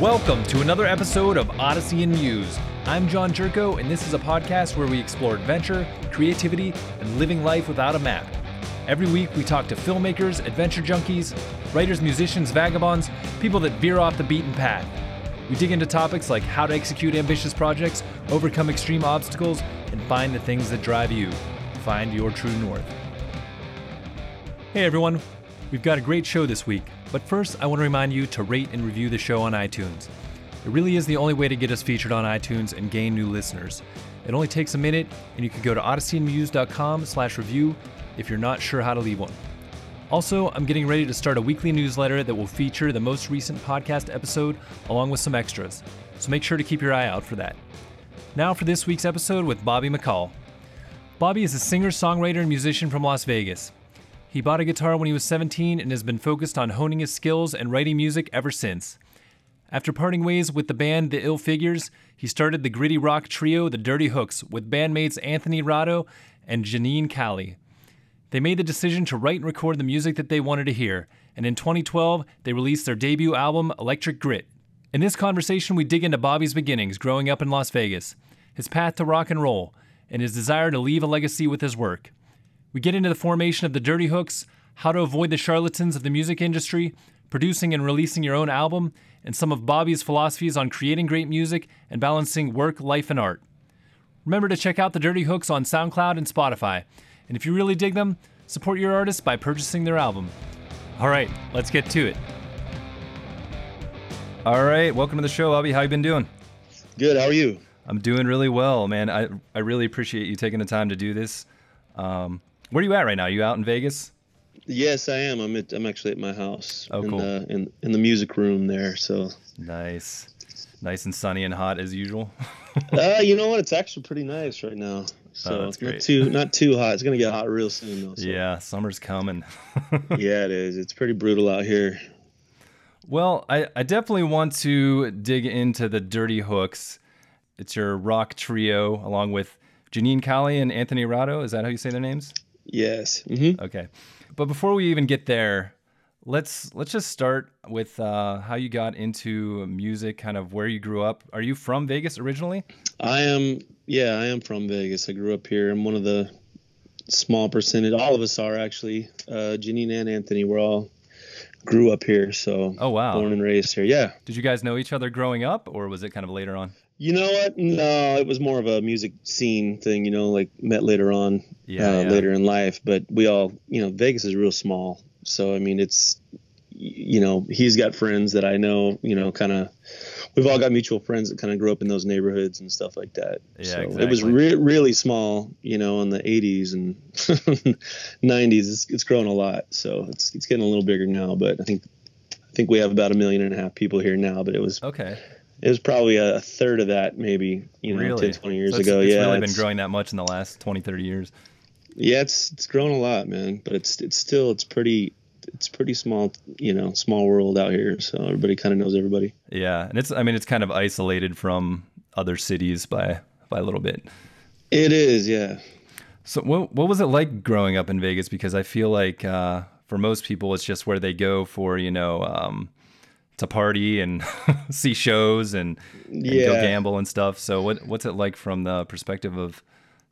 Welcome to another episode of Odyssey and Muse. I'm John Jerko, and this is a podcast where we explore adventure, creativity, and living life without a map. Every week, we talk to filmmakers, adventure junkies, writers, musicians, vagabonds, people that veer off the beaten path. We dig into topics like how to execute ambitious projects, overcome extreme obstacles, and find the things that drive you. Find your true north. Hey everyone, we've got a great show this week, but first I want to remind you to rate and review the show on iTunes. It really is the only way to get us featured on iTunes and gain new listeners. It only takes a minute, and you can go to odysseyandmuse.com slash review if you're not sure how to leave one. Also, I'm getting ready to start a weekly newsletter that will feature the most recent podcast episode along with some extras, so make sure to keep your eye out for that. Now for this week's episode with Bobby McCall. Bobby is a singer, songwriter, and musician from Las Vegas. He bought a guitar when he was 17 and has been focused on honing his skills and writing music ever since. After parting ways with the band The Ill Figures, he started the gritty rock trio The Dirty Hooks with bandmates Anthony Rado and Janine Callie. They made the decision to write and record the music that they wanted to hear, and in 2012, they released their debut album, Electric Grit. In this conversation, we dig into Bobby's beginnings growing up in Las Vegas, his path to rock and roll, and his desire to leave a legacy with his work. We get into the formation of the Dirty Hooks, how to avoid the charlatans of the music industry, producing and releasing your own album, and some of Bobby's philosophies on creating great music and balancing work, life, and art. Remember to check out the Dirty Hooks on SoundCloud and Spotify. And if you really dig them, support your artist by purchasing their album. All right, let's get to it. All right, welcome to the show, Bobby. How you been doing? Good. How are you? I'm doing really well, man. I I really appreciate you taking the time to do this. Um, where are you at right now? Are you out in Vegas? Yes, I am. I'm at, I'm actually at my house. Oh, in cool. The, in in the music room there. So, Nice, nice and sunny and hot as usual. uh, you know what? It's actually pretty nice right now. So Oh, that's it's not too not too hot. It's gonna get hot real soon though. So. yeah, summer's coming. Yeah, it is. It's pretty brutal out here. Well, I, I definitely want to dig into the Dirty Hooks. It's your rock trio along with Janine Callie and Anthony Rado. Is that how you say their names? Yes. hmm Okay. But before we even get there, let's let's just start with uh, how you got into music, kind of where you grew up. Are you from Vegas originally? I am. Yeah, I am from Vegas. I grew up here. I'm one of the small percentage. All of us are actually. Uh, Janine and Anthony were all grew up here. So. Oh wow. Born and raised here. Yeah. Did you guys know each other growing up, or was it kind of later on? You know what? No, it was more of a music scene thing. You know, like met later on, Yeah, uh, yeah. later in life. But we all, you know, Vegas is real small. So I mean, it's, you know, he's got friends that I know. You know, kind of, we've all got mutual friends that kind of grew up in those neighborhoods and stuff like that. Yeah, so it was re- really small. You know, in the '80s and '90s, it's, it's grown a lot. So it's it's getting a little bigger now. But I think. I think we have about a million and a half people here now, but it was Okay. It was probably a, third of that, maybe, you know, really? 10, 20 years So it's, ago. It's yeah. really been it's- growing that much in the last 20, 30 years. Yeah, it's it's grown a lot, man. But it's it's still it's pretty it's pretty small, you know, small world out here. So everybody kind of knows everybody. Yeah, and it's I mean it's kind of isolated from other cities by by a little bit. It is, yeah. So what what was it like growing up in Vegas? Because I feel like uh, for most people it's just where they go for you know um, to party and see shows and, and go gamble and stuff. So what what's it like from the perspective of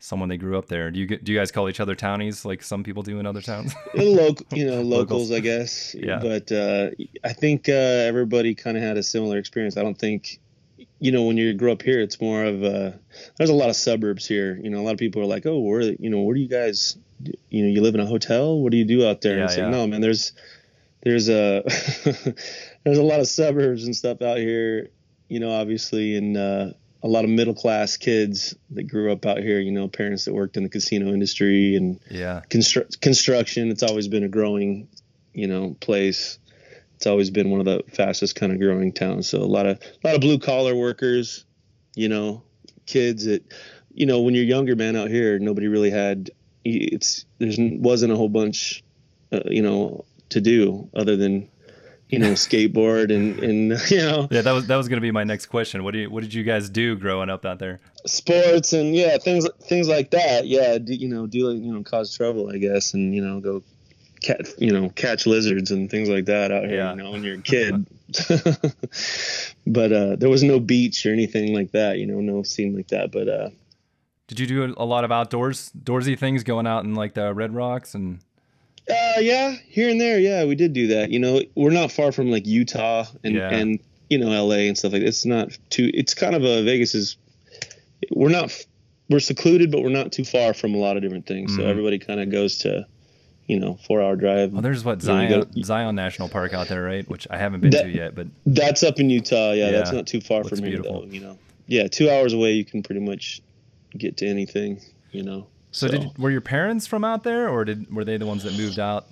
someone that grew up there? Do you get, do you guys call each other townies like some people do in other towns? Local, you know, Locals. locals, I guess. Yeah. But uh, I think uh, everybody kind of had a similar experience. I don't think, you know, when you grow up here, it's more of a. There's a lot of suburbs here. You know, a lot of people are like, "Oh, where, you know, where do you guys, you know, you live in a hotel? What do you do out there?" Yeah, and it's yeah. like, no, man. There's, there's a, there's a lot of suburbs and stuff out here. You know, obviously, and uh, a lot of middle class kids that grew up out here. You know, parents that worked in the casino industry and yeah, constru- construction it's always been a growing you know place it's always been one of the fastest kind of growing towns so a lot of a lot of blue collar workers you know kids that you know when you're younger man out here nobody really had it's there's wasn't a whole bunch uh, you know to do other than you know skateboard and and you know yeah. That was that was gonna be my next question. What do you what did you guys do growing up out there? sports and yeah things things like that yeah do, you know do you know cause trouble i guess and you know go cat, you know, catch lizards and things like that out here, Yeah. you know, when you're a kid. but uh, there was no beach or anything like that, you know, no scene like that. But uh, Did you do a lot of outdoors, doorsy things, going out in like the Red Rocks and? Uh, yeah, here and there, yeah, we did do that. You know, we're not far from like Utah and Yeah. and you know L.A. and stuff like that. It's not too. It's kind of a Vegas is. We're not. We're secluded, but we're not too far from a lot of different things. So Mhm. everybody kind of goes to, you know, four hour drive. Oh, there's what You know, you Zion Zion National Park out there, right? Which I haven't been That- to yet, but That's up in Utah. Yeah, that's not too far from here, beautiful. though. You know, yeah, two hours away, you can pretty much get to anything. You know. So, did were your parents from out there, or did were they the ones that moved out?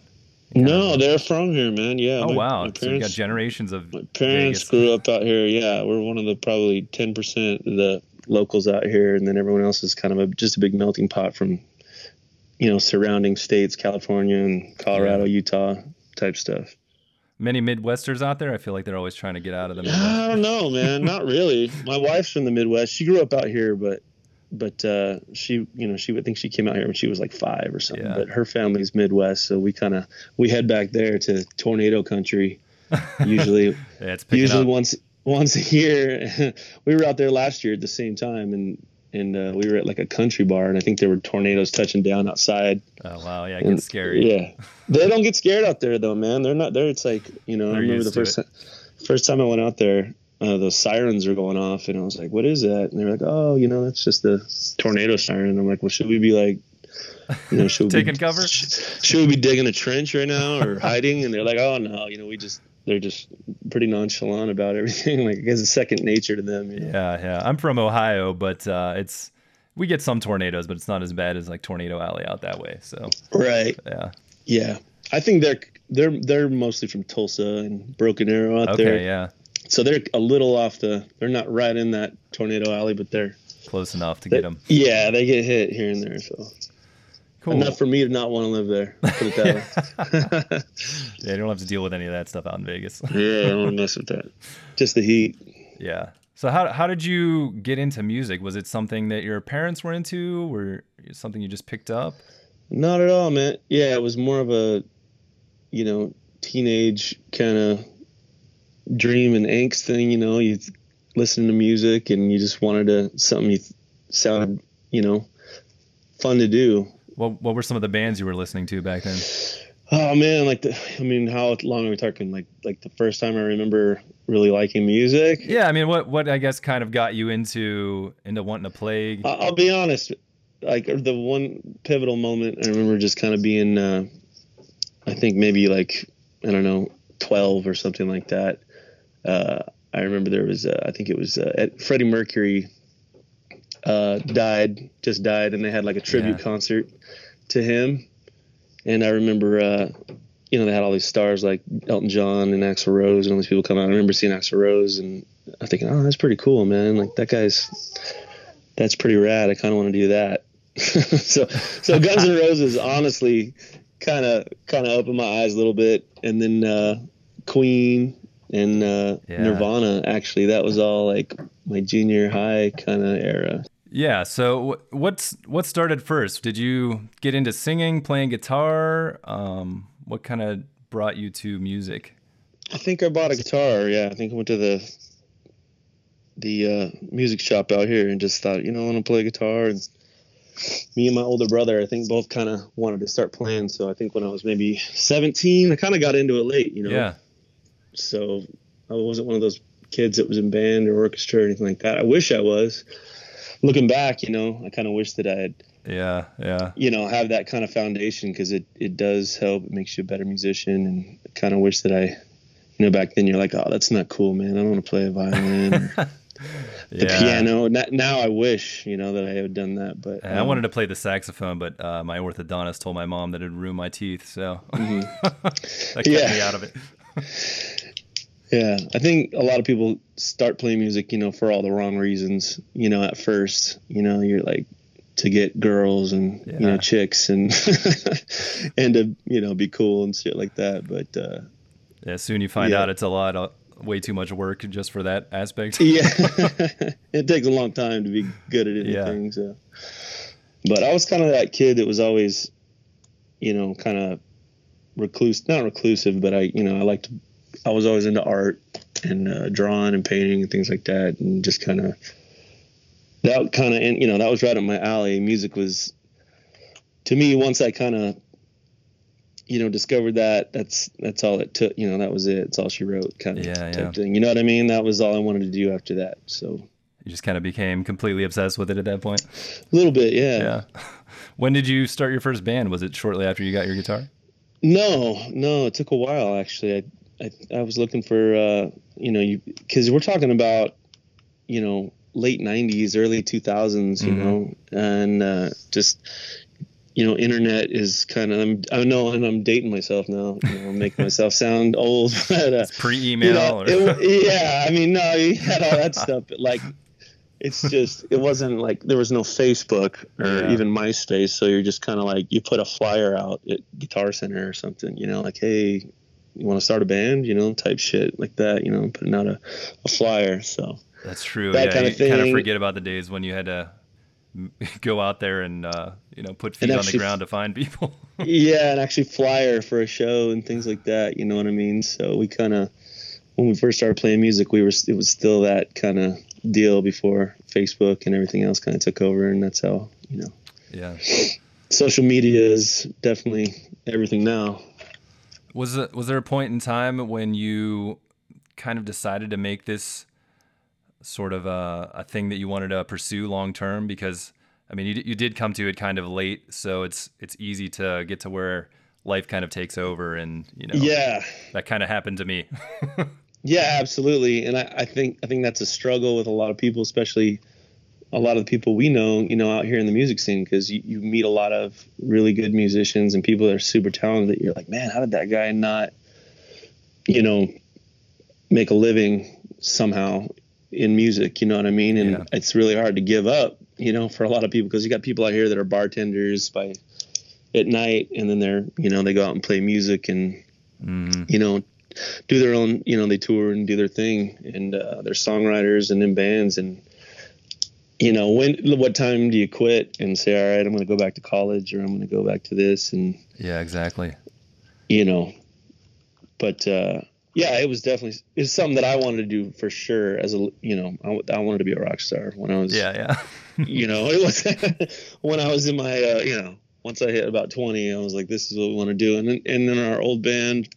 No, they're from here, man. Yeah. Oh my- wow! My so you got generations of my parents Vegas. grew up out here. Yeah, we're one of the probably ten percent of the locals out here, and then everyone else is kind of a, just a big melting pot from, you know, surrounding states, California and Colorado, Utah type stuff. many Midwesters out there. I feel like they're always trying to get out of the Midwest. I don't know, man. Not really. My wife's from the Midwest. She grew up out here, but but uh, she, you know, she would think she came out here when she was like five or something. Yeah. But her family's Midwest, so we kind of we head back there to tornado country. Usually, Yeah, usually up. once once a year. we were out there last year at the same time, and and uh, we were at like a country bar, and I think there were tornadoes touching down outside. Oh wow! Yeah, it And- scary. Yeah, they don't get scared out there though, man. They're not there. It's like you know, They're I remember the first time, first time I went out there, uh, those sirens are going off, and I was like, "What is that?" And they're like, "Oh, you know, that's just the tornado siren." And I'm like, "Well, should we be like?" You know, should we Taking be, cover? Should we be digging a trench right now or hiding? And they're like, "Oh no, you know, we just they're just pretty nonchalant about everything. Like it's a second nature to them." You know? Yeah, yeah. I'm from Ohio, but uh, it's we get some tornadoes, but it's not as bad as like Tornado Alley out that way. So Right. yeah. Yeah. I think they're they're they're mostly from Tulsa and Broken Arrow out Okay, there. yeah. So they're a little off the. They're not right in that tornado alley, but they're. Close enough to they- get them. Yeah, they get hit here and there. So Cool. enough for me to not want to live there. Put it that way. yeah, you don't have to deal with any of that stuff out in Vegas. yeah, I don't want to mess with that. Just the heat. yeah. So how how did you get into music? Was it something that your parents were into, or something you just picked up? Not at all, man. Yeah, it was more of a, you know, teenage kind of dream and angst thing. You know, you listen to music and you just wanted to something you th- sounded, you know, fun to do. What what were some of the bands you were listening to back then? Oh man, like the, I mean, how long are we talking? Like, like the first time I remember really liking music. Yeah, I mean, what what I guess kind of got you into into wanting to play? I'll be honest. Like the one pivotal moment, I remember just kind of being, uh, I think maybe like I don't know, twelve or something like that. Uh, I remember there was, uh, I think it was uh, at Freddie Mercury uh, died, just died, and they had like a tribute Yeah. concert to him. And I remember, uh, you know, they had all these stars like Elton John and Axl Rose and all these people come out. I remember seeing Axl Rose and I thinking, oh, that's pretty cool, man. Like that guy's, that's pretty rad. I kind of want to do that. so, so Guns N' Roses, honestly, kind of, kind of opened my eyes a little bit. And then uh, Queen and uh, Yeah. Nirvana, actually, that was all like my junior high kind of era. Yeah. So what's what started first? Did you get into singing, playing guitar? Um, what kind of brought you to music? I think I bought a guitar. Yeah, I think I went to the the uh, music shop out here and just thought, you know, I want to play guitar. And me and my older brother, I think, both kind of wanted to start playing. So I think when I was maybe 17, I kind of got into it late, you know. Yeah. So I wasn't one of those kids that was in band or orchestra or anything like that. I wish I was. Looking back, you know, I kind of wish that I had Yeah. Yeah. you know have that kind of foundation because it it does help it makes you a better musician and kind of wish that I you know back then you're like oh that's not cool man I don't want to play a violin the yeah. piano now I wish you know that I had done that but And I um, wanted to play the saxophone, but uh, my orthodontist told my mom that it'd ruin my teeth, so that kept Yeah. me out of it. yeah I think a lot of people start playing music you know for all the wrong reasons you know at first you know you're like to get girls and you know chicks and and to you know be cool and shit like that but uh Yeah. Soon you find Yeah. out it's a lot, of, way too much work just for that aspect. yeah it takes a long time to be good at Yeah. anything so but i was kind of that kid that was always you know kind of recluse, not reclusive, but I, you know, I liked, I was always into art and uh, drawing and painting and things like that, and just kind of that kind of, and you know, that was right up my alley. Music was, to me, once I kind of, you know, discovered that, that's that's all it took. You know, that was it. It's all she wrote, kind of Yeah, type yeah. thing. You know what I mean? That was all I wanted to do after that. So You just kind of became completely obsessed with it at that point. a little bit, yeah. Yeah. when did you start your first band? Was it shortly after you got your guitar? No, no, it took a while actually. I I, I was looking for uh, you know, you because we're talking about you know late '90s, early 2000s, you Mhm. know, and uh, just you know, internet is kind of. I'm, I know, and I'm dating myself now. You know, making myself sound old, but uh, Pre-email you know, or it- yeah, I mean, no, you had all that stuff, but like, it's just, it wasn't like there was no Facebook or Yeah. even MySpace, so you're just kind of like you put a flyer out at Guitar Center or something, you know, like, hey, you want to start a band, you know, type shit like that, you know, putting out a, a flyer. So That's true. that yeah, kinda you kind of forget about the days when you had to go out there and uh, you know put feet And on the ground to find people. yeah, and actually flyer for a show and things like that, you know what I mean? So we kind of, when we first started playing music, we were, it was still that kind of deal before Facebook and everything else kind of took over, and that's how, you know. yeah. social media is definitely everything now. Was it, was there a point in time when you kind of decided to make this sort of a, a thing that you wanted to pursue long term? Because I mean, you, you did come to it kind of late, so it's it's easy to get to where life kind of takes over, and you know Yeah, that kind of happened to me. yeah, absolutely. And I, I think I think that's a struggle with a lot of people, especially a lot of the people we know, you know, out here in the music scene, because you, you meet a lot of really good musicians and people that are super talented. That you're like, man, how did that guy not, you know, make a living somehow in music? You know what I mean? And Yeah. it's really hard to give up, you know, for a lot of people because you got people out here that are bartenders by at night, and then they're, you know, they go out and play music and mm, you know, do their own, you know, they tour and do their thing and uh, they're songwriters and in bands. And, you know, when, what time do you quit and say, all right, I'm going to go back to college or I'm going to go back to this? And, yeah, exactly. you know, but, uh, yeah, it was definitely, it's something that I wanted to do for sure as a, you know, I, I wanted to be a rock star when I was, Yeah, yeah. you know, it was when I was in my, uh, you know, once I hit about 20, I was like, this is what we want to do. And then, and then our old band,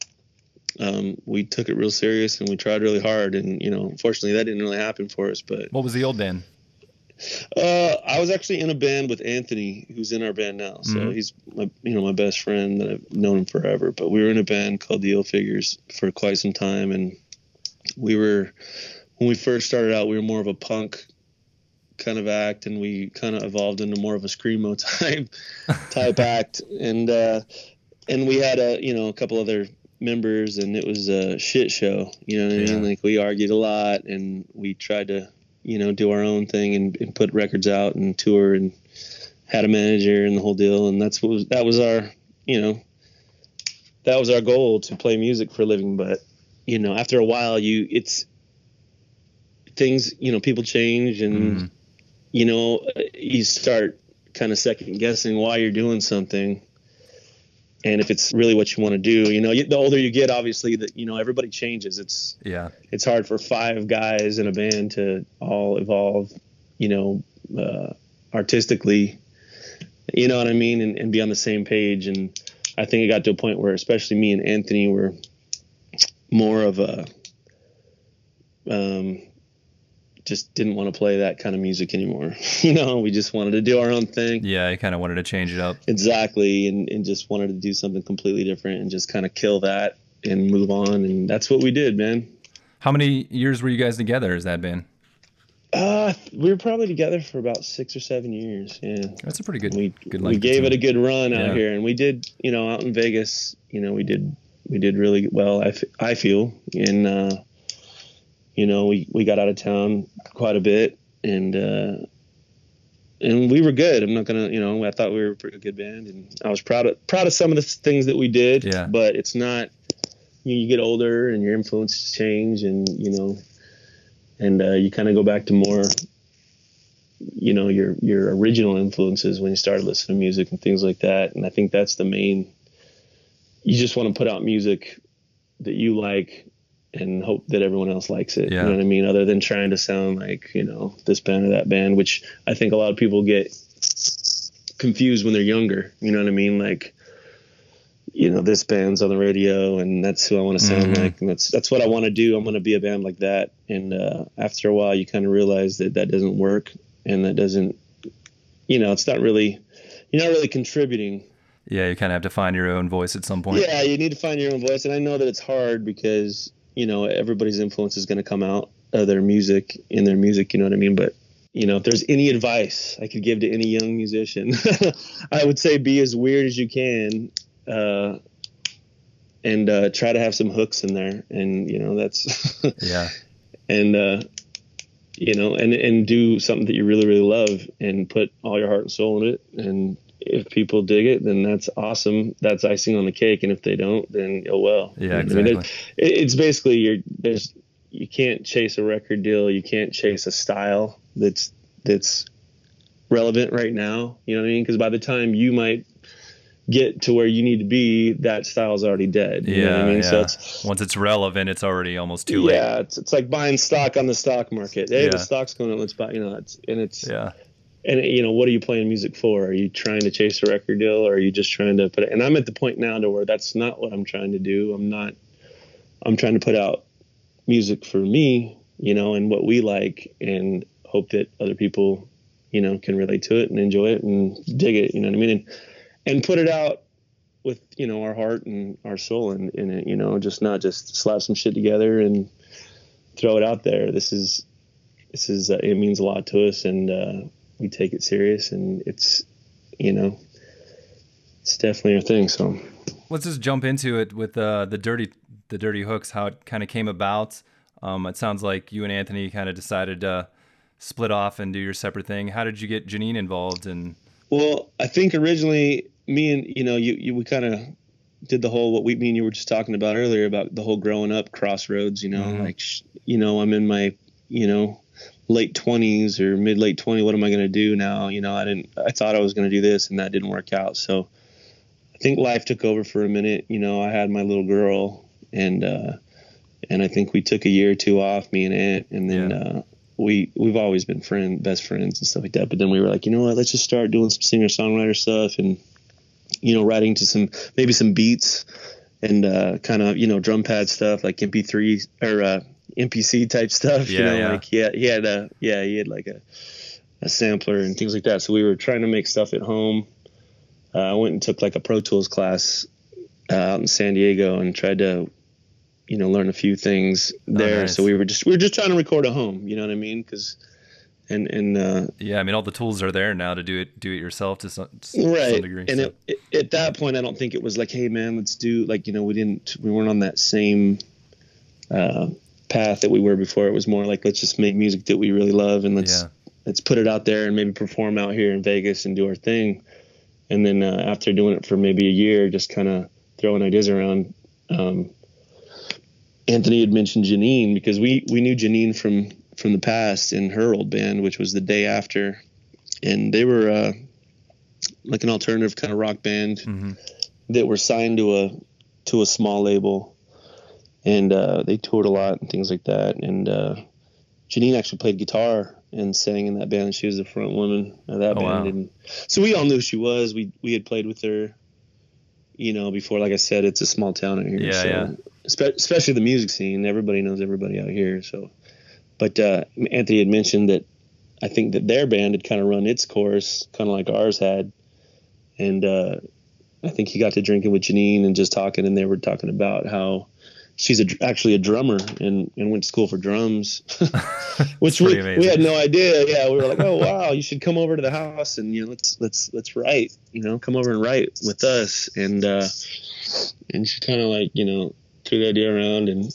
um, we took it real serious and we tried really hard. And, you know, unfortunately that didn't really happen for us, but, what was the old band? Uh, I was actually in a band with Anthony, who's in our band now. So Mhm. he's my, you know, my best friend that I've known him forever, but we were in a band called the Ill Figures for quite some time. And we were, when we first started out, we were more of a punk kind of act. And we kind of evolved into more of a screamo type type act. And uh and we had a you know a couple other members. And it was a shit show. You know what i mean? Like we argued a lot and we tried to you know do our own thing and, and put records out and tour and had a manager and the whole deal. And that's what was that was our you know that was our goal to play music for a living. But you know after a while you it's things you know people change and Mhm. you know you start kind of second guessing why you're doing something and if it's really what you want to do you know the older you get obviously that you know everybody changes. It's Yeah, it's hard for five guys in a band to all evolve you know uh, artistically. You know what i mean? And, and be on the same page. And i think it got to a point where especially me and anthony were more of a um just didn't want to play that kind of music anymore you know we just wanted to do our own thing yeah. I kind of wanted to change it up. exactly and, and just wanted to do something completely different and just kind of kill that and move on and that's what we did man How many years were you guys together Has that been? Uh, we were probably together for about six or seven years. Yeah, That's a pretty good. we good we gave it a good run Yeah. out here, and we did. You know, out in Vegas, you know, we did we did really well. I, f- I feel, and uh, you know, we we got out of town quite a bit, and uh, and we were good. I'm not gonna, you know, I thought we were a pretty good band, and I was proud of proud of some of the things that we did. Yeah. But it's not. You, you get older, and your influences change, and you know, and uh, you kind of go back to more you know your your original influences when you started listening to music and things like that and i think that's the main you just want to put out music that you like and hope that everyone else likes it. Yeah. You know what I mean? Other than trying to sound like, you know, this band or that band, which I think a lot of people get confused when they're younger. You know what I mean? Like, you know, this band's on the radio and that's who I want to sound Mhm. like. And that's, that's what I want to do. I'm going to be a band like that. And, uh, after a while, you kind of realize that that doesn't work and that doesn't, you know, it's not really, you're not really contributing Yeah, you kind of have to find your own voice at some point. yeah, you need to find your own voice, and I know that it's hard because you know everybody's influence is going to come out of their music in their music. You know what I mean? But you know, if there's any advice I could give to any young musician, I would say be as weird as you can, uh, and uh, try to have some hooks in there. And you know, that's Yeah. and uh, you know, and and do something that you really really love, and put all your heart and soul in it. And if people dig it, then that's awesome. That's icing on the cake. And if they don't, then oh well. Yeah, I mean, exactly. it- it's basically you're there's you can't chase a record deal. You can't chase a style that's that's relevant right now. You know what I mean? Because by the time you might get to where you need to be, that style's already dead. You know Yeah, what I mean? yeah. So it's Once it's relevant, it's already almost too late. yeah, it's, it's like buying stock on the stock market. Hey, Yeah. the stock's going up. Let's buy. You know, it's and it's Yeah. And you know what are you playing music for? Are you trying to chase a record deal, or are you just trying to put it? And I'm at the point now to where that's not what I'm trying to do. I'm not. I'm trying to put out music for me, you know, and what we like, and hope that other people, you know, can relate to it and enjoy it and dig it. You know what I mean? And and put it out with you know our heart and our soul in, in it. You know, just not just slap some shit together and throw it out there. This is this is uh, it means a lot to us, and uh, we take it serious, and it's you know it's definitely a thing. So Let's just jump into it with uh, the dirty the dirty hooks. How it kind of came about. Um, it sounds like you and Anthony kind of decided to split off and do your separate thing. How did you get Janine involved? And Well, I think originally me and you know you, you we kind of did the whole what we mean you were just talking about earlier about the whole growing up crossroads. You know, Mhm. like you know I'm in my you know late 20s or mid late 20s. What am I going to do now? You know, I didn't. I thought I was going to do this, and that didn't work out. So I think life took over for a minute. You know, I had my little girl, and uh, and I think we took a year or two off, me and Aunt, and then. Yeah. Uh, we we've always been friend best friends and stuff like that. But then we were like, you know what? Let's just start doing some singer songwriter stuff and you know writing to some maybe some beats and uh, kind of you know drum pad stuff like MP3 or uh, MPC type stuff. you know, yeah. like yeah, he had a yeah he had like a a sampler and things like that. So we were trying to make stuff at home. Uh, I went and took like a Pro Tools class uh, out in San Diego and tried to you know learn a few things there. Oh, nice. So we were just we were just trying to record at home. You know what I mean? Because and and uh, yeah, I mean, all the tools are there now to do it do it yourself to some, to some degree. and so. it, it, at that point i don't think it was like hey man let's do like you know we didn't we weren't on that same uh, path that we were before. It was more like let's just make music that we really love and let's yeah. let's put it out there and maybe perform out here in vegas and do our thing. And then uh, after doing it for maybe a year just kind of throwing ideas around. Um, anthony had mentioned janine because we we knew janine from from the past in her old band which was the day after. And they were uh, like an alternative kind of rock band hmm that were signed to a to a small label, and uh, they toured a lot and things like that. And uh, Janine actually played guitar and sang in that band. She was the front woman of that Oh, band, wow. and so we all knew who she was. We we had played with her, you know, before. Like I said, it's a small town out here. Yeah, so, yeah. espe- especially the music scene. Everybody knows everybody out here. So, but uh, Anthony had mentioned that I think that their band had kind of run its course, kind of like ours had, and uh, I think he got to drinking with Janine and just talking, and they were talking about how she's a, actually a drummer and, and went to school for drums, which we, we had no idea. Yeah, we were like, oh wow, you should come over to the house and you know let's let's let's write. You know, come over and write with us. And uh, and she kind of like you know threw the idea around and.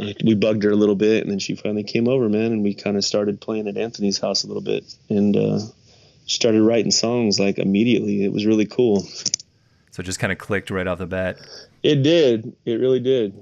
uh, We bugged her a little bit, and then she finally came over, man, and we kind of started playing at Anthony's house a little bit, and uh, started writing songs like immediately. It was really cool. So it just kind of clicked right off the bat. It did. It really did.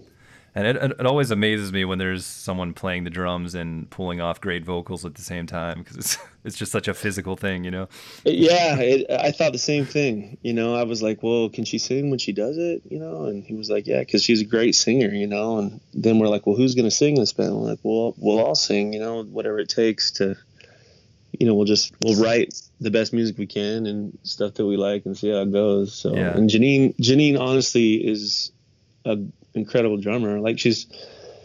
And it, it always amazes me when there's someone playing the drums and pulling off great vocals at the same time because it's it's just such a physical thing, you know. Yeah, it, I thought the same thing. You know, I was like, well, can she sing when she does it? You know, and he was like, yeah, because she's a great singer. You know, and then we're like, well, who's gonna sing this band? We're like, well, we'll all sing. You know, whatever it takes to. You know, we'll just we'll write the best music we can and stuff that we like and see how it goes. So, Yeah. and Janine, Janine, honestly, is a incredible drummer. Like she's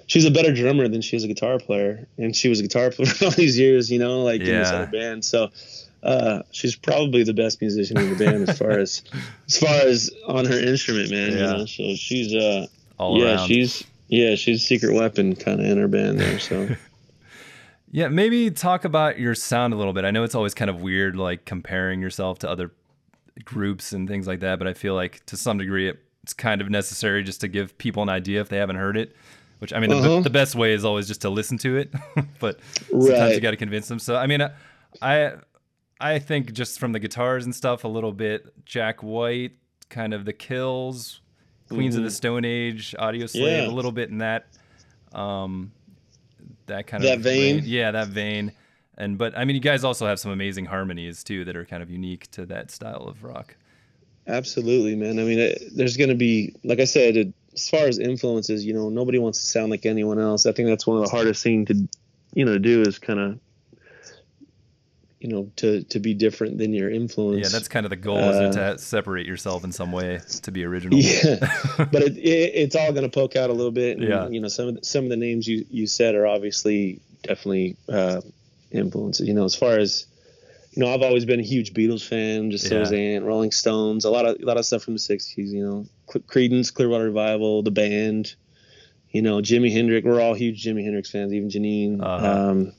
she's a better drummer than she is a guitar player, and she was a guitar player for all these years. You know, like in this other band. So uh, she's probably the best musician in the band as far as as far as on her instrument, man. You Yeah. know, so she's uh All yeah, around. she's yeah, she's a secret weapon kind of in her band there. So Yeah, maybe talk about your sound a little bit. I know it's always kind of weird, like comparing yourself to other groups and things like that, but I feel like to some degree it, it's kind of necessary just to give people an idea if they haven't heard it. Which I mean, the, Uh-huh. the best way is always just to listen to it, but sometimes Right. you got to convince them. So I mean, I I think just from the guitars and stuff, a little bit Jack White, kind of the Kills, Queens of the Stone Age, Audioslave, Mm-hmm. Yeah. a little bit in that. Um, that kind That of vein? yeah, that vein. And but I mean, you guys also have some amazing harmonies too that are kind of unique to that style of rock. Absolutely, man. I mean, it, there's going to be, like I said, it, as far as influences, you know, nobody wants to sound like anyone else. I think that's one of the hardest things to, you know, do is kind of, you know, to to be different than your influence. Yeah, that's kind of the goal, is it Uh, to separate yourself in some way to be original. Yeah, but it, it, it's all going to poke out a little bit. And, Yeah. You know, some of the, some of the names you you said are obviously definitely uh, influences. You know, as far as you know, I've always been a huge Beatles fan. Just so Yeah. is Ant, Rolling Stones, a lot of a lot of stuff from the '60s. You know, Cl- Creedence, Clearwater Revival, the band. You know, Jimi Hendrix. We're all huge Jimi Hendrix fans. Even Janine. Uh-huh. Um,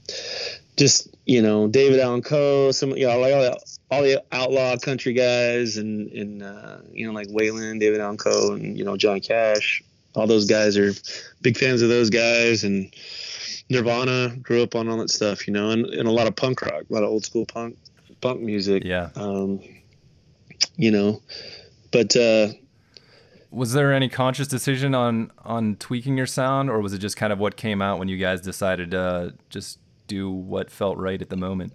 just you know, David Allan Coe, some you know, like all the, all the outlaw country guys, and and uh, you know, like Waylon, David Allan Coe, and you know, John Cash. All those guys are big fans of those guys, and Nirvana. Grew up on all that stuff, you know, and, and a lot of punk rock, a lot of old school punk punk music. Yeah. Um, you know, but uh, Was there any conscious decision on on tweaking your sound, or was it just kind of what came out when you guys decided to just do what felt right at the moment?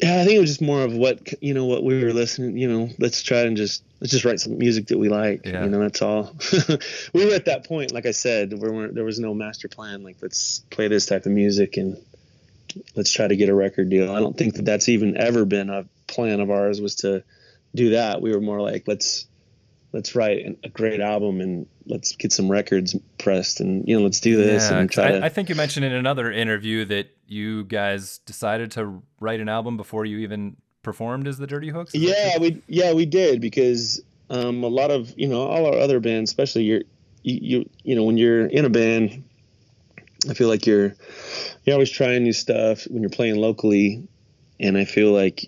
Yeah, I think it was just more of what you know what we were listening. You know, let's try and just let's just write some music that we like. Yeah. You know, that's all. we were at that point, like I said, where there was no master plan. Like let's play this type of music and let's try to get a record deal. I don't think that that's even ever been a plan of ours was to do that. We were more like let's let's write a great album and let's get some records pressed and you know let's do this Yeah, and try I, to. I think you mentioned in another interview that you guys decided to write an album before you even performed as the Dirty Hooks. Is Yeah, we yeah we did because um, a lot of you know all our other bands, especially your you, you you know when you're in a band, I feel like you're you're always trying new stuff when you're playing locally, and I feel like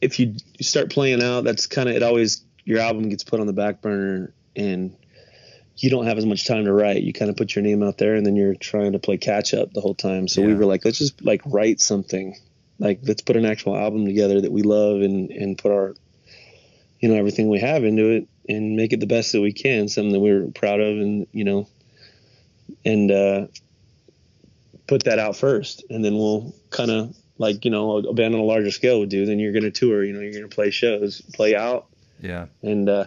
if you you start playing out, that's kind of it. Always your album gets put on the back burner, and you don't have as much time to write. You kind of put your name out there, and then you're trying to play catch up the whole time. So we were like, let's just like write something like let's put an actual album together that we love and and put our you know everything we have into it and make it the best that we can something that we're proud of and you know and uh put that out first. And then we'll kind of like you know a band on a larger scale would do. Then you're going to tour you know you're going to play shows play out. Yeah. and uh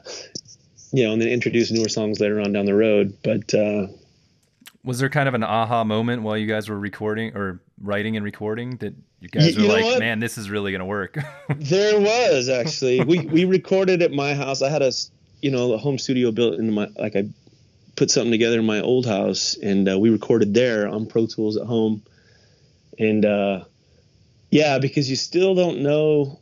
you know and then introduce newer songs later on down the road. But uh Was there kind of an aha moment while you guys were recording or writing and recording that you guys You- were you know like, what? man, this is really gonna work? There was actually. we we recorded at my house. I had a you know a home studio built in my like I put something together in my old house and uh, we recorded there on Pro Tools at home. And uh, yeah, because you still don't know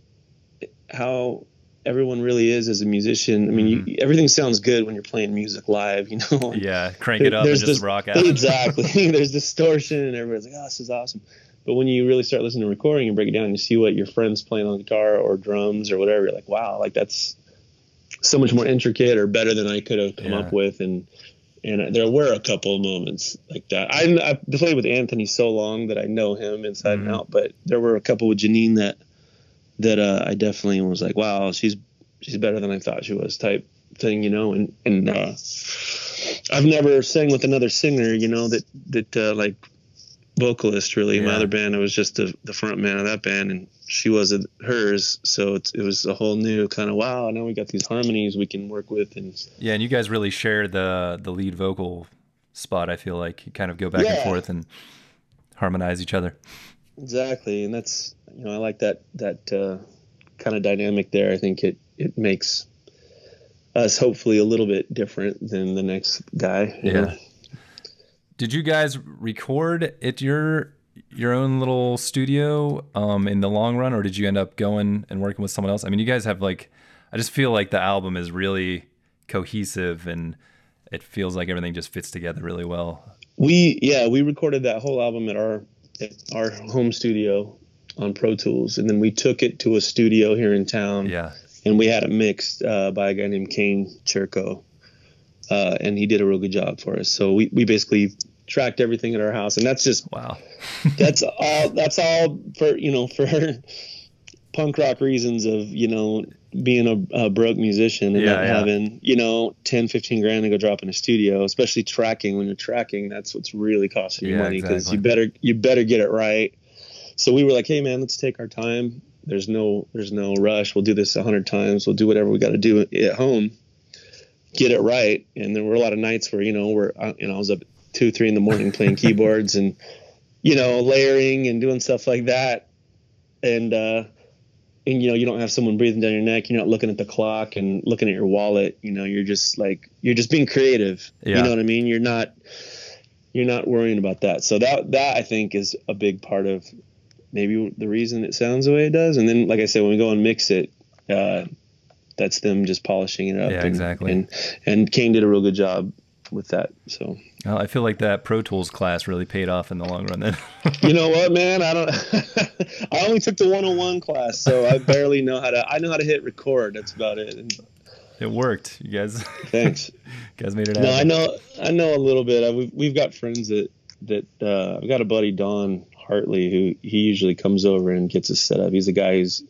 how everyone really is as a musician. I mean, you, everything sounds good when you're playing music live, you know. yeah, crank it up and just this- rock out. Exactly. There's distortion, and everybody's like, "Oh, this is awesome." But when you really start listening to recording and break it down, you see what your friends playing on guitar or drums or whatever. You're like, "Wow, like that's so much more intricate or better than I could have come Yeah. up with." And and there were a couple of moments like that. I I've played with Anthony so long that I know him inside Mhm. and out. But there were a couple with Janine that that uh, I definitely was like, "Wow, she's she's better than I thought she was." Type thing, you know. And and uh, I've never sang with another singer, you know, that that uh, like vocalist really. Yeah. My other band, I was just the the front man of that band, and she wasn't hers, so it's, it was a whole new kind of wow. Now we got these harmonies we can work with, and Yeah, and you guys really share the the lead vocal spot. I feel like you kind of go back and forth and harmonize each other. Exactly, and that's you know I like that that uh, kind of dynamic there. I think it it makes us hopefully a little bit different than the next guy. Yeah. know? Did you guys record at your your own little studio um, in the long run, or did you end up going and working with someone else? I mean, you guys have like, I just feel like the album is really cohesive and it feels like everything just fits together really well. We yeah we recorded that whole album at our our home studio on Pro Tools, and then we took it to a studio here in town, Yeah, and we had it mixed uh, by a guy named Kane Cherko, uh, and he did a real good job for us. So we we basically tracked everything at our house, and that's just wow. that's all that's all for you know for punk rock reasons of you know being a, a broke musician and Yeah, not yeah. having you know 10 15 grand to go drop in a studio especially tracking. When you're tracking that's what's really costing you Yeah, money because exactly. you better you better get it right. So we were like hey man let's take our time. There's no there's no rush. We'll do this a hundred times. We'll do whatever we got to do at home. Get it right. And there were a lot of nights where you know where I- you know I was up at two three in the morning playing keyboards and you know layering and doing stuff like that. And uh and you know you don't have someone breathing down your neck you're not looking at the clock and looking at your wallet you know you're just like you're just being creative. Yeah. you know what i mean? You're not you're not worrying about that. So that that i think is a big part of maybe the reason it sounds the way it does. And then like i said when we go and mix it uh that's them just polishing it up Yeah, and, exactly. and and kane did a real good job with that so I feel like that Pro Tools class really paid off in the long run. Then. you know what, man? I don't. I only took the 101 class, so I barely know how to. I know how to hit record. That's about it. It worked. You guys, thanks. you guys made it No, I know. I know a little bit. I, we've we've got friends that that uh, I've got a buddy Don Hartley who he usually comes over and gets us set up. He's a guy who's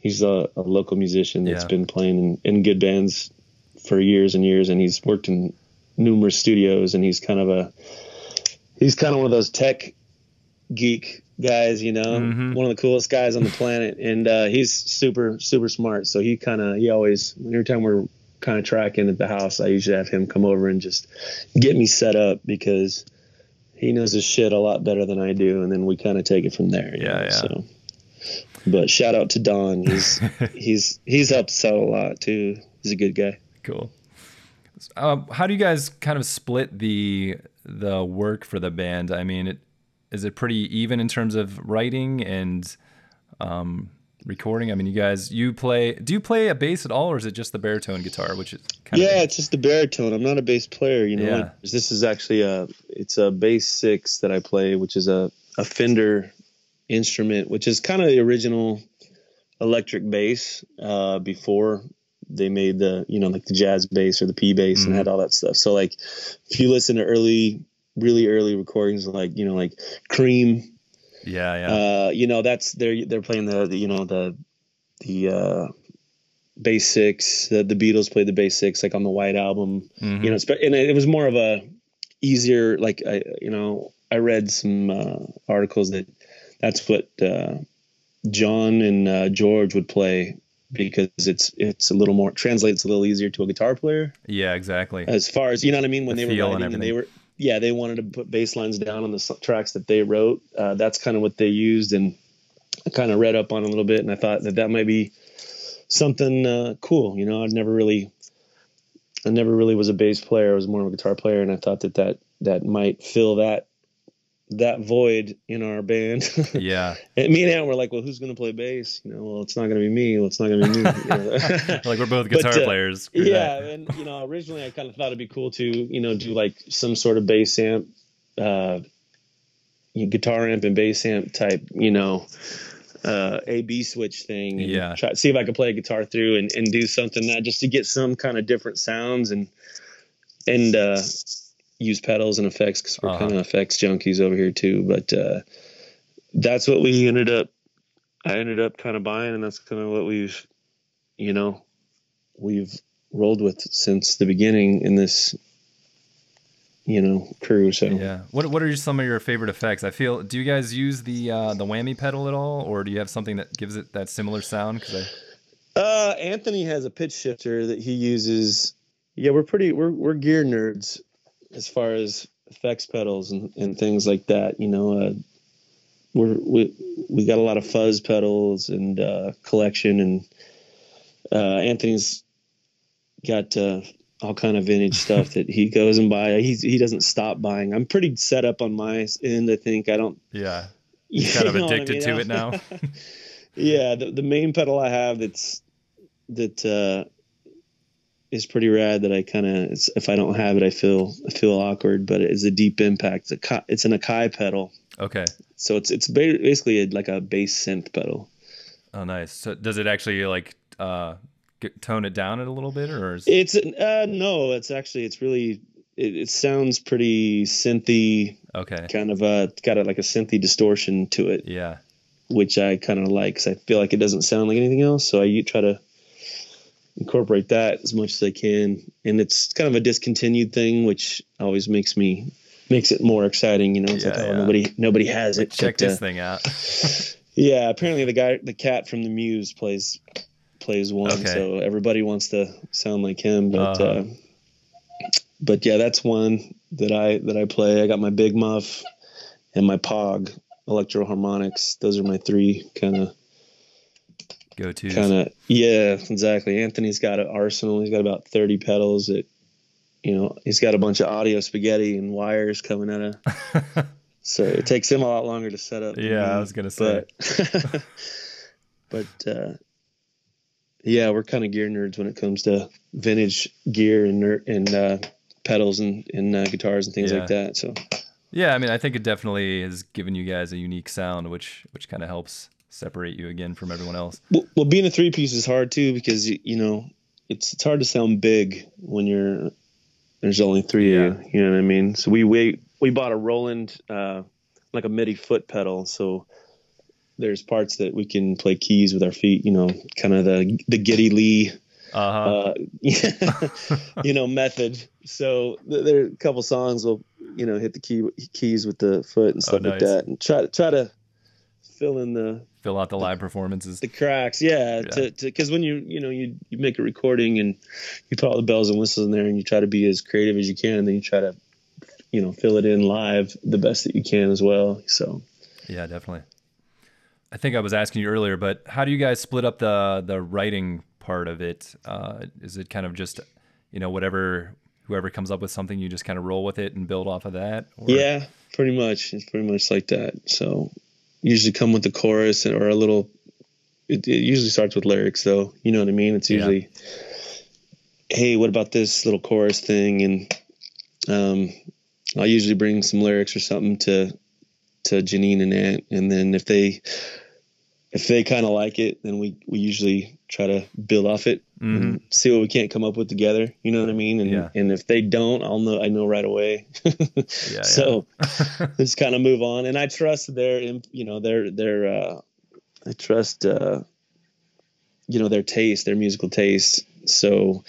he's a, a local musician that's Yeah. been playing in, in good bands for years and years, and he's worked in numerous studios, and he's kind of a he's kind of one of those tech geek guys, you know, Mhm. one of the coolest guys on the planet, and uh, he's super super smart. So he kind of he always every time we're kind of tracking at the house, I usually have him come over and just get me set up because he knows his shit a lot better than I do, and then we kind of take it from there. Yeah, know, yeah. So, but shout out to Don. He's he's he's helped us out a lot too. He's a good guy. Cool. Um, how do you guys kind of split the the work for the band? I mean, it, is it pretty even in terms of writing and um, recording? I mean, you guys, you play. Do you play a bass at all, or is it just the baritone guitar, which is kind yeah, of it's just the baritone. I'm not a bass player, you know. Yeah. This is actually a it's a bass six that I play, which is a a Fender instrument, which is kind of the original electric bass uh, before they made the you know like the jazz bass or the P bass and Mhm. had all that stuff. So like if you listen to early, really early recordings like you know like Cream, yeah, yeah, uh, you know that's they're they're playing the, the you know the the uh, bass six. The, the Beatles played the bass six like on the White album. Mhm. You know, and it was more of a easier like I you know I read some uh, articles that that's what uh, John and uh, George would play because it's it's a little more translates a little easier to a guitar player. Yeah, exactly. as far as you know what I mean? When The they were feel and writing and, they were yeah they wanted to put bass lines down on the tracks that they wrote. Uh, that's kind of what they used and I kind of read up on a little bit and I thought that that might be something uh, cool you know? I'd never really I never really was a bass player. I was more of a guitar player and I thought that that that might fill that that void in our band yeah, and me and Ant were like well who's gonna play bass you know well it's not gonna be me well it's not gonna be me you know? like we're both But, guitar uh, players. Screw yeah, that. and you know, originally I kind of thought it'd be cool to, you know, do like some sort of bass amp, uh, guitar amp and bass amp type, you know, uh, A B switch thing. And Yeah. Try see if I could play a guitar through and, and do something that just to get some kind of different sounds and and uh, use pedals and effects because we're Uh-huh. kind of effects junkies over here too. But uh, that's what we ended up. I ended up kind of buying, and that's kind of what we've, you know, we've rolled with since the beginning in this you know crew. So yeah, what what are some of your favorite effects? I feel. Do you guys use the uh, the whammy pedal at all, or do you have something that gives it that similar sound? Because I. Uh, Anthony has a pitch shifter that he uses. Yeah, we're pretty we're we're gear nerds as far as effects pedals and, and things like that. You know, uh, we're we we got a lot of fuzz pedals and uh, collection, and uh, Anthony's got uh, all kind of vintage stuff that he goes and buy. He he doesn't stop buying. I'm pretty set up on my end. I think I don't. Yeah, He's kind of addicted I mean? to it now. yeah, the the main pedal I have that's that uh, is pretty rad. That I kind of if I don't have it, I feel I feel awkward. But it's a deep impact. It's a it's an Akai pedal. Okay. So it's it's basically a, like a bass synth pedal. Oh, nice. So does it actually like uh, get, tone it down a little bit, or is... it's uh, no? It's actually it's really it, it sounds pretty synthy. Okay. Kind of uh got a, like a synthy distortion to it. Yeah. Which I kind of like because I feel like it doesn't sound like anything else. So I try to incorporate that as much as I can. And it's kind of a discontinued thing, which always makes me makes it more exciting. You know, it's yeah, like oh yeah. nobody nobody has it. Check but, this uh, thing out. yeah, apparently the guy the cat from the Muse plays plays one, okay. so everybody wants to sound like him. But uh-huh. uh, but yeah, that's one that I that I play. I got my Big Muff and my Pog Electro-Harmonix. Those are my three kind of go to kind of yeah exactly. Anthony's got an arsenal. He's got about 30 pedals that you know he's got a bunch of audio spaghetti and wires coming out of so it takes him a lot longer to set up yeah i was gonna say. But, but uh, yeah we're kind of gear nerds when it comes to vintage gear and and uh, pedals and, and uh, guitars and things yeah. like that so. Yeah i mean i think it definitely has given you guys a unique sound which which kind of helps separate you again from everyone else. Well, well being a three piece is hard too because you, you know it's it's hard to sound big when you're there's only three yeah. of you. You know what I mean? So we we we bought a Roland uh, like a MIDI foot pedal. So there's parts that we can play keys with our feet. You know, kind of the the Geddy Lee. Uh-huh. Uh, you know, method. So th- there are a couple songs we'll, you know, hit the key keys with the foot and stuff oh, nice. like that, and try to try to fill in the fill out the live performances. the cracks. Yeah, yeah. because when you you know you you make a recording and you put all the bells and whistles in there and you try to be as creative as you can and then you try to you know fill it in live the best that you can as well. So yeah definitely. I think i was asking you earlier but how do you guys split up the the writing part of it? Uh, is it kind of just you know whatever whoever comes up with something you just kind of roll with it and build off of that or? yeah pretty much. It's pretty much like that. So usually come with the chorus or a little. It, it usually starts with lyrics, though. You know what I mean? It's usually, yeah. hey, what about this little chorus thing? And um, I'll usually bring some lyrics or something to to Janine and Ant, and then if they if they kind of like it, then we we usually try to build off it mm-hmm. see what we can't come up with together. You know what I mean? And yeah. and if they don't, I'll know I know right away. yeah, so just kind of move on. And I trust their you know their their uh, I trust uh, you know their taste, their musical taste. So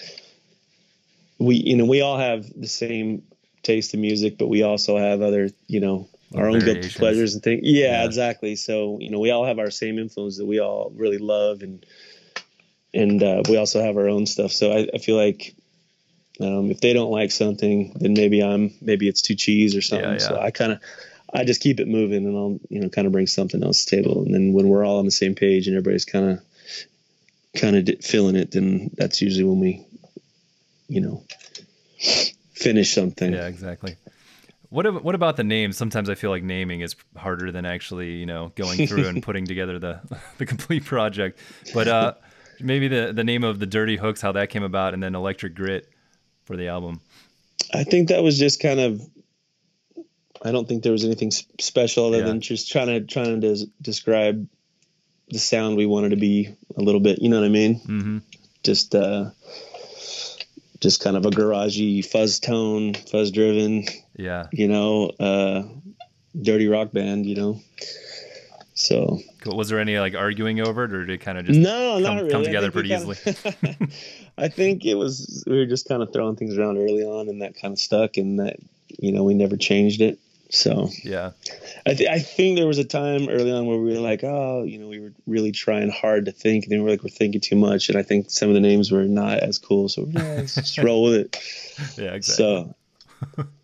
we you know we all have the same taste in music, but we also have other you know our own guilty pleasures and things. Yeah, yeah, exactly. So you know, we all have our same influence that we all really love, and and uh, we also have our own stuff. So I, I feel like um, if they don't like something, then maybe I'm maybe it's too cheese or something. Yeah, yeah. So I kind of I just keep it moving, and I'll you know kind of bring something else to the table. And then when we're all on the same page and everybody's kind of kind of feeling it, then that's usually when we you know finish something. Yeah, exactly. What what about the names? Sometimes I feel like naming is harder than actually, you know, going through and putting together the the complete project. But uh, maybe the the name of the Dirty Hooks, how that came about, and then Electric Grit for the album. I think that was just kind of. I don't think there was anything special other yeah. than just trying to trying to describe the sound we wanted to be a little bit. You know what I mean? Mm-hmm. Just. uh just kind of a garagey fuzz tone, fuzz driven. Yeah. You know, uh, dirty rock band. You know. So. Cool. Was there any like arguing over it, or did it kind of just no, come, not really. come together pretty easily? I think it was we were just kind of throwing things around early on, and that kind of stuck, and that you know, we never changed it. So yeah, I, th- I think there was a time early on where we were like, oh, you know, we were really trying hard to think, and then we were like, we're thinking too much, and I think some of the names were not as cool. So yeah, let's just roll with it. Yeah, exactly. So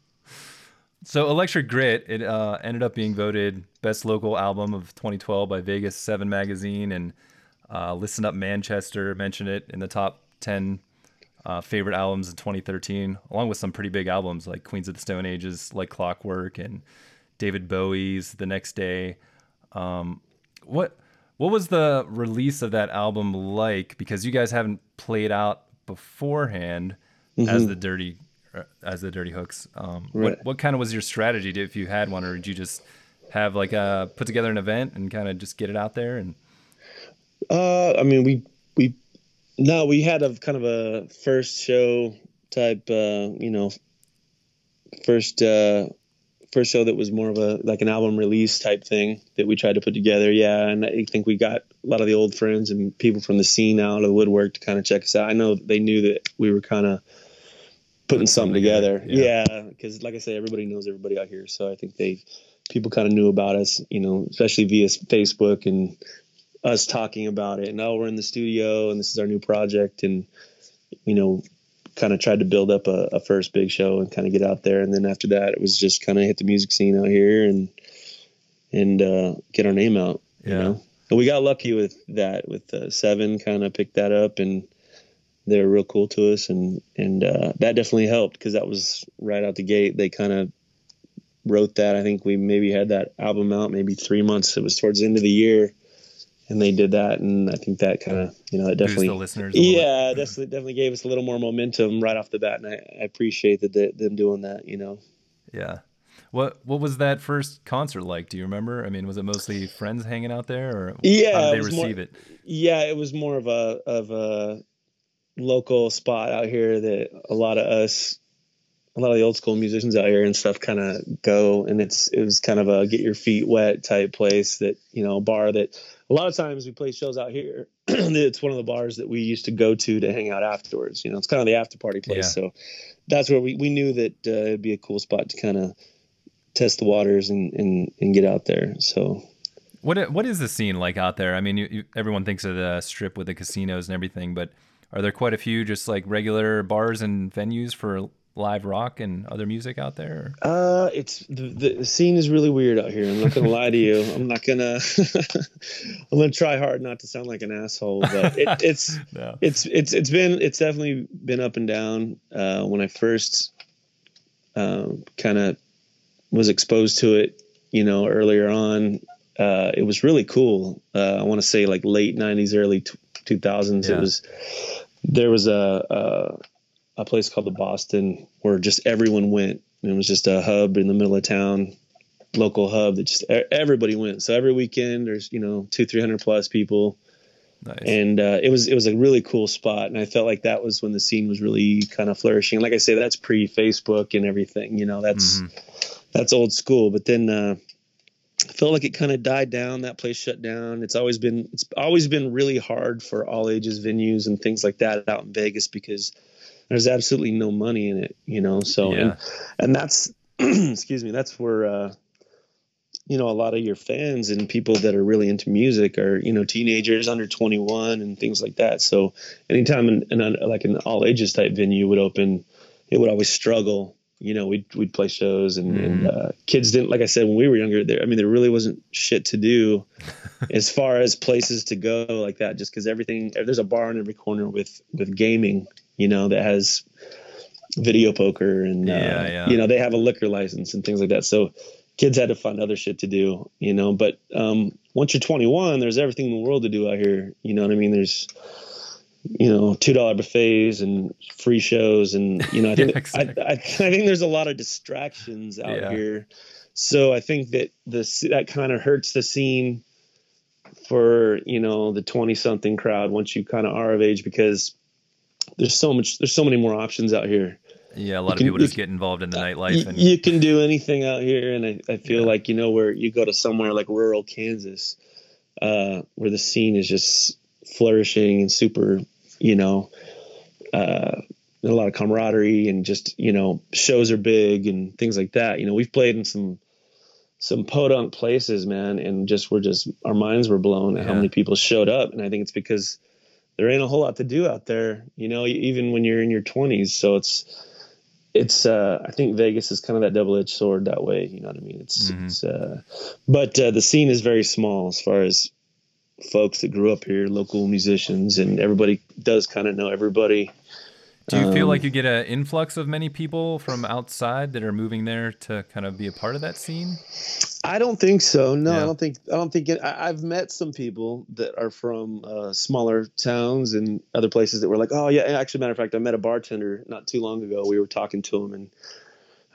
So Electric Grit, it uh, ended up being voted best local album of 2012 by Vegas Seven magazine, and uh, Listen Up Manchester mentioned it in the top 10 uh, favorite albums in 2013, along with some pretty big albums like Queens of the Stone Ages, like Clockwork, and David Bowie's The Next Day. Um, what what was the release of that album like? Because you guys haven't played out beforehand mm-hmm. as the Dirty as the Dirty Hooks. Um, right. What what kind of was your strategy if you had one, or did you just have like a uh, put together an event and kind of just get it out there and? Uh, I mean, we we no, we had a kind of a first show type, uh, you know, first uh, first show that was more of a like an album release type thing that we tried to put together. Yeah, and I think we got a lot of the old friends and people from the scene out of the woodwork to kind of check us out. I know they knew that we were kind of putting something together. Yeah, because yeah, like I say, everybody knows everybody out here, so I think they people kind of knew about us, you know, especially via Facebook and us talking about it. And oh, we're in the studio, and this is our new project, and you know, kind of tried to build up a, a, first big show and kind of get out there. And then after that, it was just kind of hit the music scene out here and and uh, get our name out. Yeah. You know? And we got lucky with that. With uh, Seven, kind of picked that up and they were real cool to us, and and uh, that definitely helped because that was right out the gate. They kind of wrote that. I think we maybe had that album out maybe three months. It was towards the end of the year, and they did that, and I think that kind of you know that definitely the listeners. Yeah, definitely definitely gave us a little more momentum right off the bat, and I, I appreciate that they, them doing that. You know. Yeah. What what was that first concert like? Do you remember? I mean, was it mostly friends hanging out there, or yeah, how did they it receive more, it? Yeah, it was more of a of a local spot out here that a lot of us a lot of the old school musicians out here and stuff kind of go and it's it was kind of a get your feet wet type place that you know bar that a lot of times we play shows out here it's one of the bars that we used to go to to hang out afterwards you know it's kind of the after party place. Yeah. so that's where we, we knew that uh, it'd be a cool spot to kind of test the waters and, and and get out there. So what what is the scene like out there? I mean you, you, everyone thinks of the strip with the casinos and everything but are there quite a few just like regular bars and venues for live rock and other music out there? Uh, it's the, the scene is really weird out here. I'm not gonna lie to you. I'm not gonna. I'm gonna try hard not to sound like an asshole, but it, it's no. it's it's it's been it's definitely been up and down. Uh, when I first um, kind of was exposed to it, you know, earlier on, uh, it was really cool. Uh, I want to say like late '90s, early t- 2000s. Yeah. It was there was a, a, a place called the Boston where just everyone went. And it was just a hub in the middle of town, local hub that just everybody went. So every weekend there's you know two three hundred plus people. Nice. And uh, it was it was a really cool spot, and I felt like that was when the scene was really kind of flourishing. Like I say, that's pre Facebook and everything. You know, that's mm-hmm. that's old school. But then uh, I felt like it kind of died down. That place shut down. It's always been it's always been really hard for all ages venues and things like that out in Vegas because there's absolutely no money in it, you know. So yeah. and and that's excuse me, that's where uh, you know a lot of your fans and people that are really into music are you know teenagers under 21 and things like that. So anytime an, an like an all ages type venue would open, it would always struggle you know, we'd we'd play shows and, mm. and uh, kids didn't like I said when we were younger. There, I mean, there really wasn't shit to do as far as places to go like that. Just because everything there's a bar in every corner with with gaming, you know, that has video poker and yeah, uh, yeah. you know they have a liquor license and things like that. So kids had to find other shit to do, you know. But um, once you're 21, there's everything in the world to do out here. You know what I mean? There's you know two dollar buffets and free shows and you know I think yeah, exactly. I, I, I, think there's a lot of distractions out yeah. here so I think that this that kind of hurts the scene for you know the 20 something crowd once you kind of are of age because there's so much there's so many more options out here yeah a lot of people just get involved in the nightlife and you can do anything out here and I, I feel yeah. like you know where you go to somewhere like rural Kansas uh, where the scene is just flourishing and super, you know, uh, a lot of camaraderie and just you know shows are big and things like that. You know, we've played in some some podunk places, man, and just we're just our minds were blown at yeah. how many people showed up, and I think it's because there ain't a whole lot to do out there, you know, even when you're in your 20s. So it's it's uh, I think Vegas is kind of that double edged sword that way. You know what I mean? It's mm-hmm. it's uh, but uh, the scene is very small as far as folks that grew up here, local musicians, and everybody does kind of know everybody. Do you um, feel like you get an influx of many people from outside that are moving there to kind of be a part of that scene? I don't think so. No, yeah. I don't think. I don't think. It, I, have met some people that are from uh, smaller towns and other places that were like, "Oh yeah." Actually, matter of fact, I met a bartender not too long ago. We were talking to him, and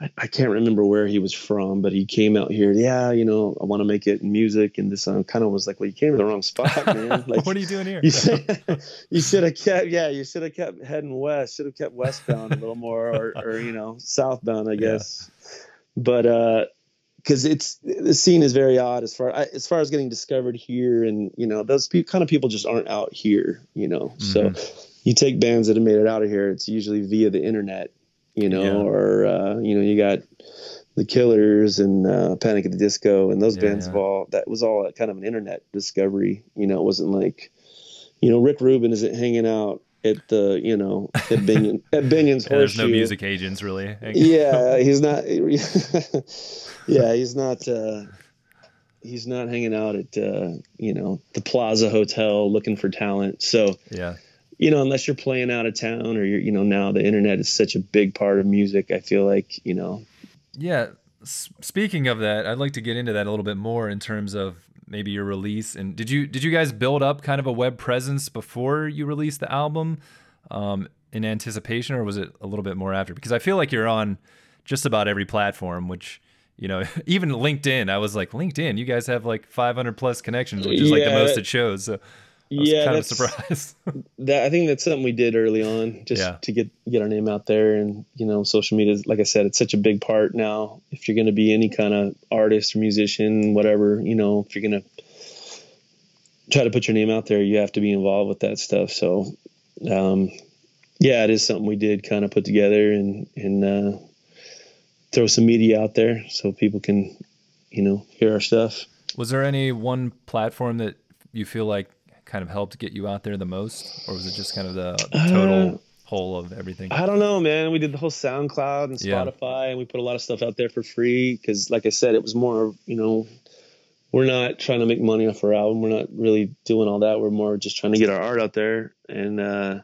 I, I, can't remember where he was from, but he came out here. Yeah, you know, I want to make it in music, and this kind of was like, well, you came to the wrong spot, man. Like, what are you doing here? You, should, you should have kept, yeah, you should have kept heading west. Should have kept westbound a little more, or, or you know, southbound, I guess. Yeah. But uh, because it's the scene is very odd as far as far as getting discovered here, and you know, those pe- kind of people just aren't out here, you know. Mm-hmm. So you take bands that have made it out of here, it's usually via the internet you know, yeah. or uh, you know, you got the Killers and uh, Panic at the Disco and those yeah, bands yeah. of all that was all kind of an internet discovery. You know, it wasn't like, you know, Rick Rubin isn't hanging out at the you know at Binion at Binion's yeah, There's no music agents really. yeah, he's not. yeah, he's not. Uh, he's not hanging out at uh, you know the Plaza Hotel looking for talent. So yeah, you know, unless you're playing out of town or you're, you know, now the internet is such a big part of music. I feel like, you know. Yeah. S- speaking of that, I'd like to get into that a little bit more in terms of maybe your release. And did you did you guys build up kind of a web presence before you released the album, um, in anticipation, or was it a little bit more after? Because I feel like you're on just about every platform, which you know, even LinkedIn. I was like, LinkedIn, you guys have like 500 plus connections, which is yeah, like the most it shows. So yeah, kind that's, of surprised. that I think that's something we did early on, just yeah. to get get our name out there. And you know, social media, like I said, it's such a big part now. If you're going to be any kind of artist or musician, whatever, you know, if you're going to try to put your name out there, you have to be involved with that stuff. So, um, yeah, it is something we did kind of put together and and uh, throw some media out there so people can, you know, hear our stuff. Was there any one platform that you feel like kind of helped get you out there the most, or was it just kind of the total uh, whole of everything? I don't know, man. We did the whole SoundCloud and Spotify, yeah. and we put a lot of stuff out there for free because, like I said, it was more, you know, we're not trying to make money off our album. We're not really doing all that. We're more just trying to get our art out there and. uh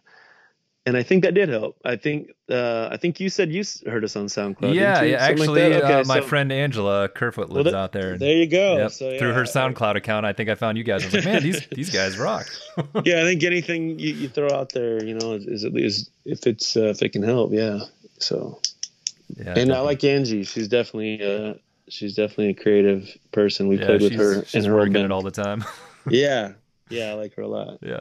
and I think that did help. I think uh, I think you said you heard us on SoundCloud. Yeah, yeah. Actually, like okay, uh, my so, friend Angela Kerfoot lives well, out there. there you go. Yep, so, yeah, through her SoundCloud account, I think I found you guys. I was like, man, these these guys rock. yeah, I think anything you, you, throw out there, you know, is at least if it's uh, if it can help. Yeah. So. Yeah, and definitely. I like Angie. She's definitely uh, she's definitely a creative person. We yeah, played with her. She's working it all the time. yeah, yeah, I like her a lot. Yeah.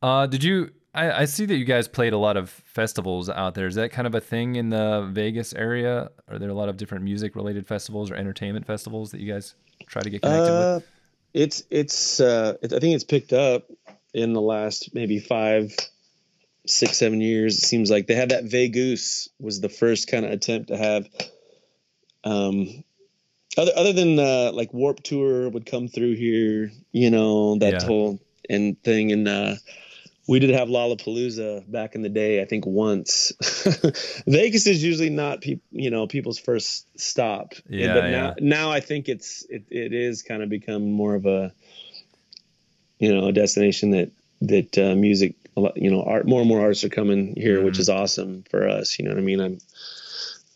Uh, did you I, I, see that you guys played a lot of festivals out there. Is that kind of a thing in the Vegas area? Are there a lot of different music related festivals or entertainment festivals that you guys try to get connected uh, with? It's it's uh, it, I think it's picked up in the last maybe five, six, seven years. It seems like they had that Vegas was the first kind of attempt to have. Um, other other than uh, like Warped Tour would come through here, you know that yeah. whole and thing and. uh we did have Lollapalooza back in the day. I think once. Vegas is usually not you know, people's first stop. Yeah. But now, now I think it's it, it is kind of become more of a, you know, a destination that that uh, music, you know, art more and more artists are coming here, mm-hmm. which is awesome for us. You know what I mean? I'm.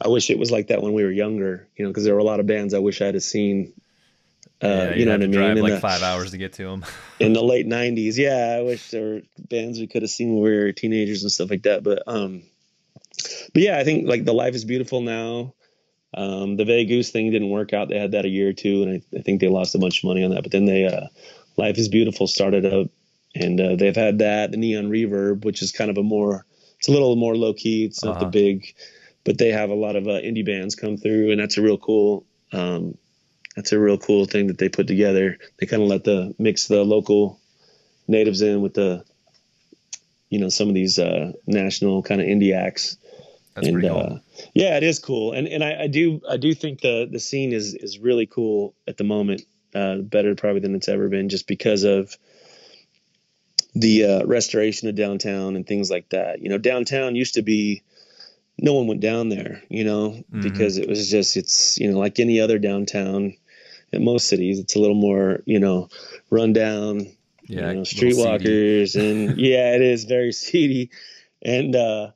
I wish it was like that when we were younger, you know, because there were a lot of bands I wish I had seen uh, yeah, you know what I mean? Drive in like the, five hours to get to them. in the late '90s, yeah, I wish there were bands we could have seen when we were teenagers and stuff like that. But um, but yeah, I think like the life is beautiful now. Um, the Vegas thing didn't work out. They had that a year or two, and I, I think they lost a bunch of money on that. But then they, uh, Life is Beautiful started up, and uh, they've had that, the Neon Reverb, which is kind of a more, it's a little more low key. It's not uh-huh. the big, but they have a lot of uh, indie bands come through, and that's a real cool um, that's a real cool thing that they put together. They kind of let the mix the local natives in with the you know some of these uh, national kind of indie acts. That's and pretty cool. uh, yeah, it is cool, and and I, I do I do think the the scene is is really cool at the moment, uh, better probably than it's ever been, just because of the uh, restoration of downtown and things like that. You know, downtown used to be no one went down there, you know, Mhm. because it was just it's you know like any other downtown most cities, it's a little more you know run down, yeah, you know, streetwalkers, and yeah, it is very seedy, and uh,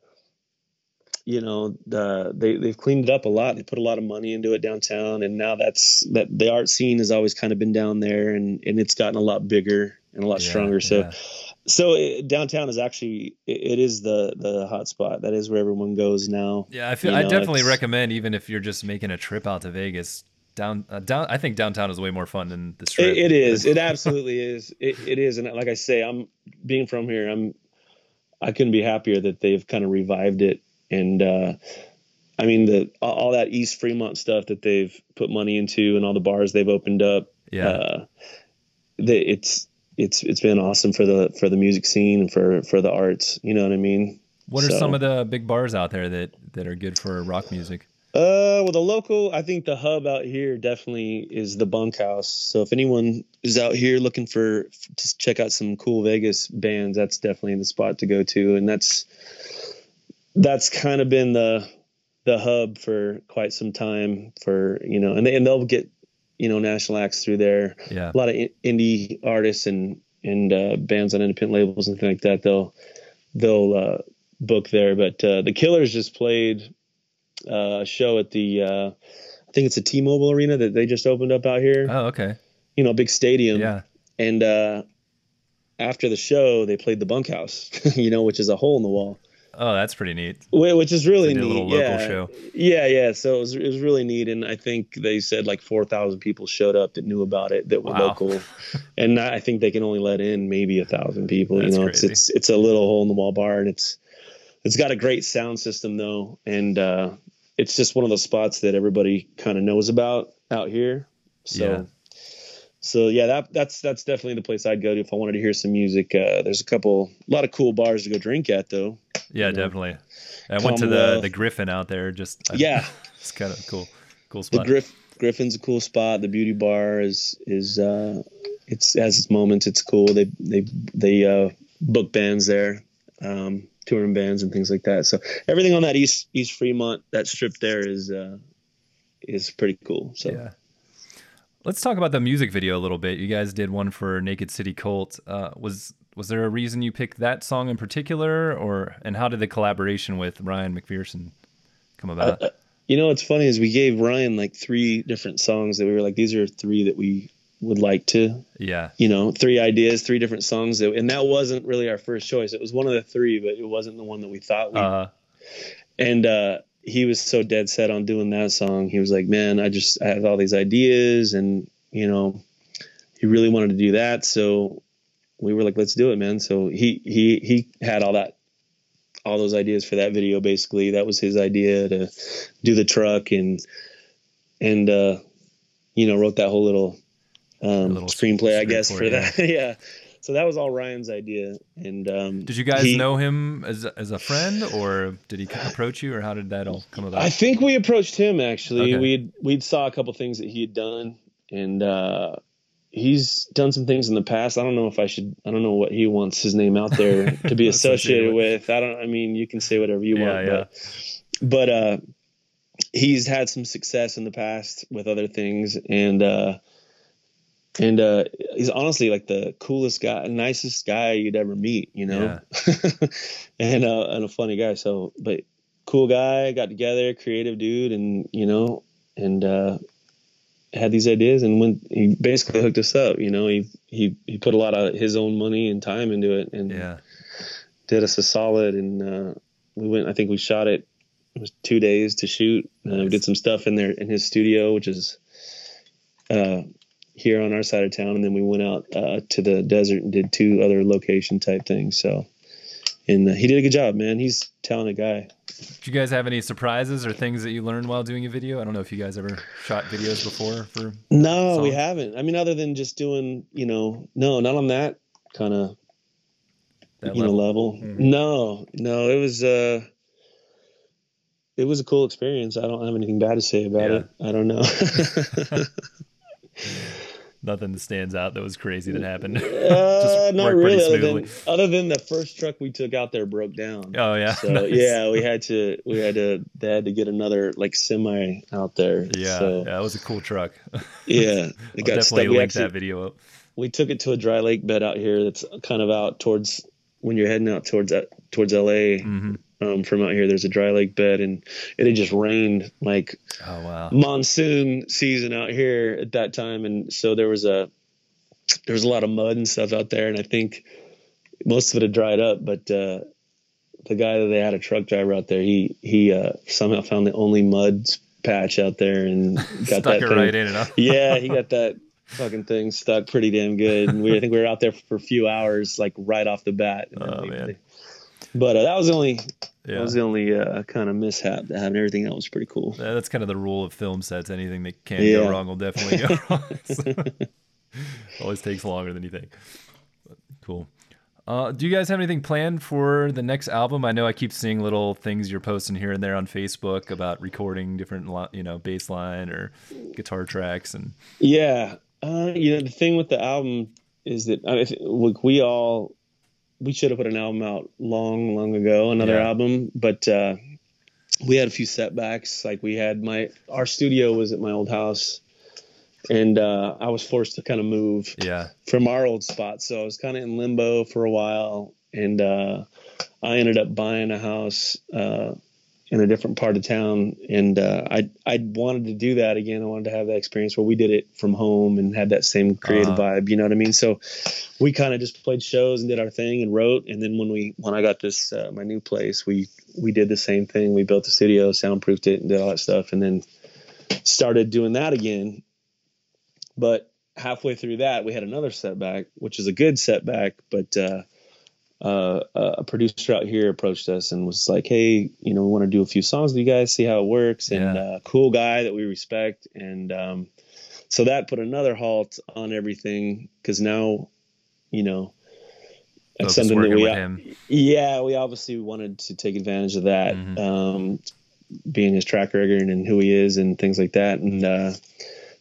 you know the they they've cleaned it up a lot. They put a lot of money into it downtown, and now that's that the art scene has always kind of been down there, and and it's gotten a lot bigger and a lot Yeah, stronger. So yeah. so it, downtown is actually it, it is the the hot spot. That is where everyone goes now. Yeah, I feel You I definitely recommend even if you're just making a trip out to Vegas. Down, uh, down. I think downtown is way more fun than the strip. It, it is. It absolutely is. It, it is. And like I say, I'm being from here. I'm. I couldn't be happier that they've kind of revived it. And uh, I mean, the all that East Fremont stuff that they've put money into, and all the bars they've opened up. yeah, Uh, they, it's it's it's been awesome for the for the music scene and for for the arts. You know what I mean? what are so- some of the big bars out there that that are good for rock music? Uh, well, the local, I think the hub out here definitely is the bunkhouse. So if anyone is out here looking for to check out some cool Vegas bands, that's definitely the spot to go to, and that's that's kind of been the the hub for quite some time. For you know, and they and they'll get you know national acts through there. Yeah, A lot of in- indie artists and and uh, bands on independent labels and things like that. They'll they'll uh, book there. But uh, the Killers just played uh, a show at the uh, I think it's a T-Mobile Arena that they just opened up out here. Oh, okay. You know, big stadium. Yeah, And uh, after the show, they played the Bunkhouse. you know, which is a hole in the wall, oh, that's pretty neat. Wh- which is really They did a neat. little local yeah. show. Yeah, yeah. So it was, it was really neat, and I think they said like four thousand people showed up that knew about it that were Wow. local, and I think they can only let in maybe a thousand people. That's you know, crazy. it's it's it's a little hole in the wall bar, and it's it's got a great sound system though, and uh, it's just one of those spots that everybody kind of knows about out here. So. Yeah. So yeah, that that's that's definitely the place I'd go to if I wanted to hear some music. Uh, there's a couple, a lot of cool bars to go drink at though. Yeah, You know, definitely. I went to the the Griffin out there. Just Yeah, it's kind of cool, cool the spot. Griff Griffin's a cool spot. The Beauty Bar is is uh, it's has its moments. It's cool. They they they uh, book bands there, um, touring bands and things like that. So everything on that East East Fremont that strip there is uh, is pretty cool. So Yeah. Let's talk about the music video a little bit. You guys did one for Naked City Cult. Uh, was was there a reason you picked that song in particular, or and how did the collaboration with Ryan McPherson come about? Uh, you know what's funny is we gave Ryan like three different songs that we were like these are three that we would like to yeah, you know, three ideas, three different songs, that, and that wasn't really our first choice. It was one of the three, but it wasn't the one that we thought we. uh, and uh, he was so dead set on doing that song. He was like, "Man, I just I have all these ideas, and you know, he really wanted to do that." So we were like, "Let's do it, man." So he he he had all that, all those ideas for that video. Basically, that was his idea to do the truck and and uh, you know wrote that whole little um, little screenplay, I guess, for for that. yeah. So that was all Ryan's idea, and um, did you guys he- know him as a- as a friend, or did he approach you, or how did that all come about? I think we approached him actually. Okay. We'd we'd saw a couple things that he had done, and uh, he's done some things in the past. I don't know if I should. I don't know what he wants his name out there to be Associated associated with. I don't. I mean, you can say whatever you Yeah, want, yeah. but but uh, he's had some success in the past with other things, and uh, and uh, he's honestly like the coolest guy, nicest guy you'd ever meet. You know, and uh, and a funny guy. So, but cool guy, got together, creative dude, and you know, and uh, had these ideas, and when he basically hooked us up, you know, he he he put a lot of his own money and time into it, and yeah, did us a solid, and uh, we went. I think we shot it. It was two days to shoot. Uh, we did some stuff in there in his studio, which is uh, here on our side of town, and then we went out uh, to the desert and did two other location type things. So, and uh, he did a good job, man. He's a talented guy. Did you guys have any surprises or things that you learned while doing a video? I don't know if you guys ever shot videos before for. No, we haven't. I mean, other than just doing, you know, no, not on that kind of you level. know level. Mm-hmm. No, no, it was uh it was a cool experience. I don't have anything bad to say about yeah. it. I don't know. Nothing that stands out that was crazy that happened. Uh, not really. Other than, other than, the first truck we took out there broke down. Oh yeah. So nice. yeah, we had to we had to they had to get another like semi out there. Yeah, so, yeah, it was a cool truck. yeah, it got definitely stuck. link actually, that video up. We took it to a dry lake bed out here. That's kind of out towards when you're heading out towards towards LA. Mm-hmm um, from out here. There's a dry lake bed, and it had just rained like oh, wow. monsoon season out here at that time, and so there was a there was a lot of mud and stuff out there, and I think most of it had dried up, but uh, the guy that they had a truck driver out there, he he uh, somehow found the only mud patch out there and got that thing. right in yeah, he got that fucking thing stuck pretty damn good. And we I think we were out there for a few hours, like right off the bat. oh they, man. They, but uh, that was the only yeah. that was the only uh, kind of mishap that happened. Everything else was pretty cool. Yeah, that's kind of the rule of film sets. Anything that can yeah. go wrong will definitely go wrong. so, always takes longer than you think. But cool. Uh, do you guys have anything planned for the next album? I know I keep seeing little things you're posting here and there on Facebook about recording different, you know, bass line or guitar tracks and. Yeah, uh, you know the thing with the album is that I mean, look, we all we should have put an album out long, long ago, another yeah. album, but uh, we had a few setbacks. Like we had my our studio was at my old house, and uh, I was forced to kind of move yeah. from our old spot. So I was kind of in limbo for a while, and uh, I ended up buying a house uh, in a different part of town, and uh, I I wanted to do that again. I wanted to have that experience where we did it from home and had that same creative uh-huh. vibe. You know what I mean? So we kind of just played shows and did our thing and wrote. And then when we when I got this uh, my new place, we we did the same thing. We built the studio, soundproofed it, and did all that stuff, and then started doing that again. But halfway through that, we had another setback, which is a good setback, but. Uh, uh, a producer out here approached us and was like, "Hey, you know, we want to do a few songs with you guys, see how it works." And yeah. uh, cool guy that we respect, and um, so that put another halt on everything because now, you know, that's something that we, yeah, we obviously wanted to take advantage of that, mm-hmm. um, being his track record and who he is and things like that, and uh,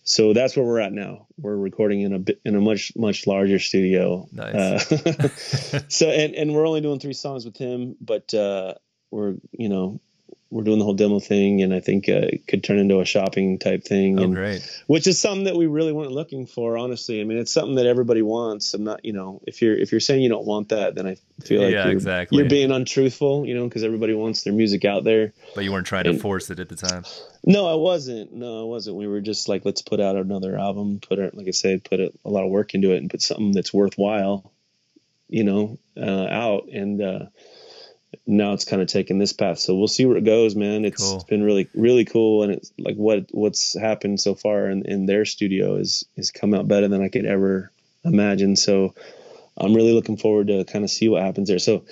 so that's where we're at now. We're recording in a in a much much larger studio. Nice. Uh, so and and we're only doing three songs with him, but uh, we're you know we're doing the whole demo thing, and I think uh, it could turn into a shopping type thing. Oh, and, great! Which is something that we really weren't looking for, honestly. I mean, it's something that everybody wants. I'm not, you know, if you're if you're saying you don't want that, then I feel like yeah, you're, exactly. you're being untruthful, you know, because everybody wants their music out there. But you weren't trying and, to force it at the time. No, I wasn't. No, I wasn't. We were just like, let's put out another album. Put it, like I said, put a, a lot of work into it, and put something that's worthwhile, you know, uh, out and. uh now it's kind of taken this path. So we'll see where it goes, man. It's, cool. it's been really, really cool. And it's like what, what's happened so far in, in their studio is, is come out better than I could ever imagine. So I'm really looking forward to kind of see what happens there. So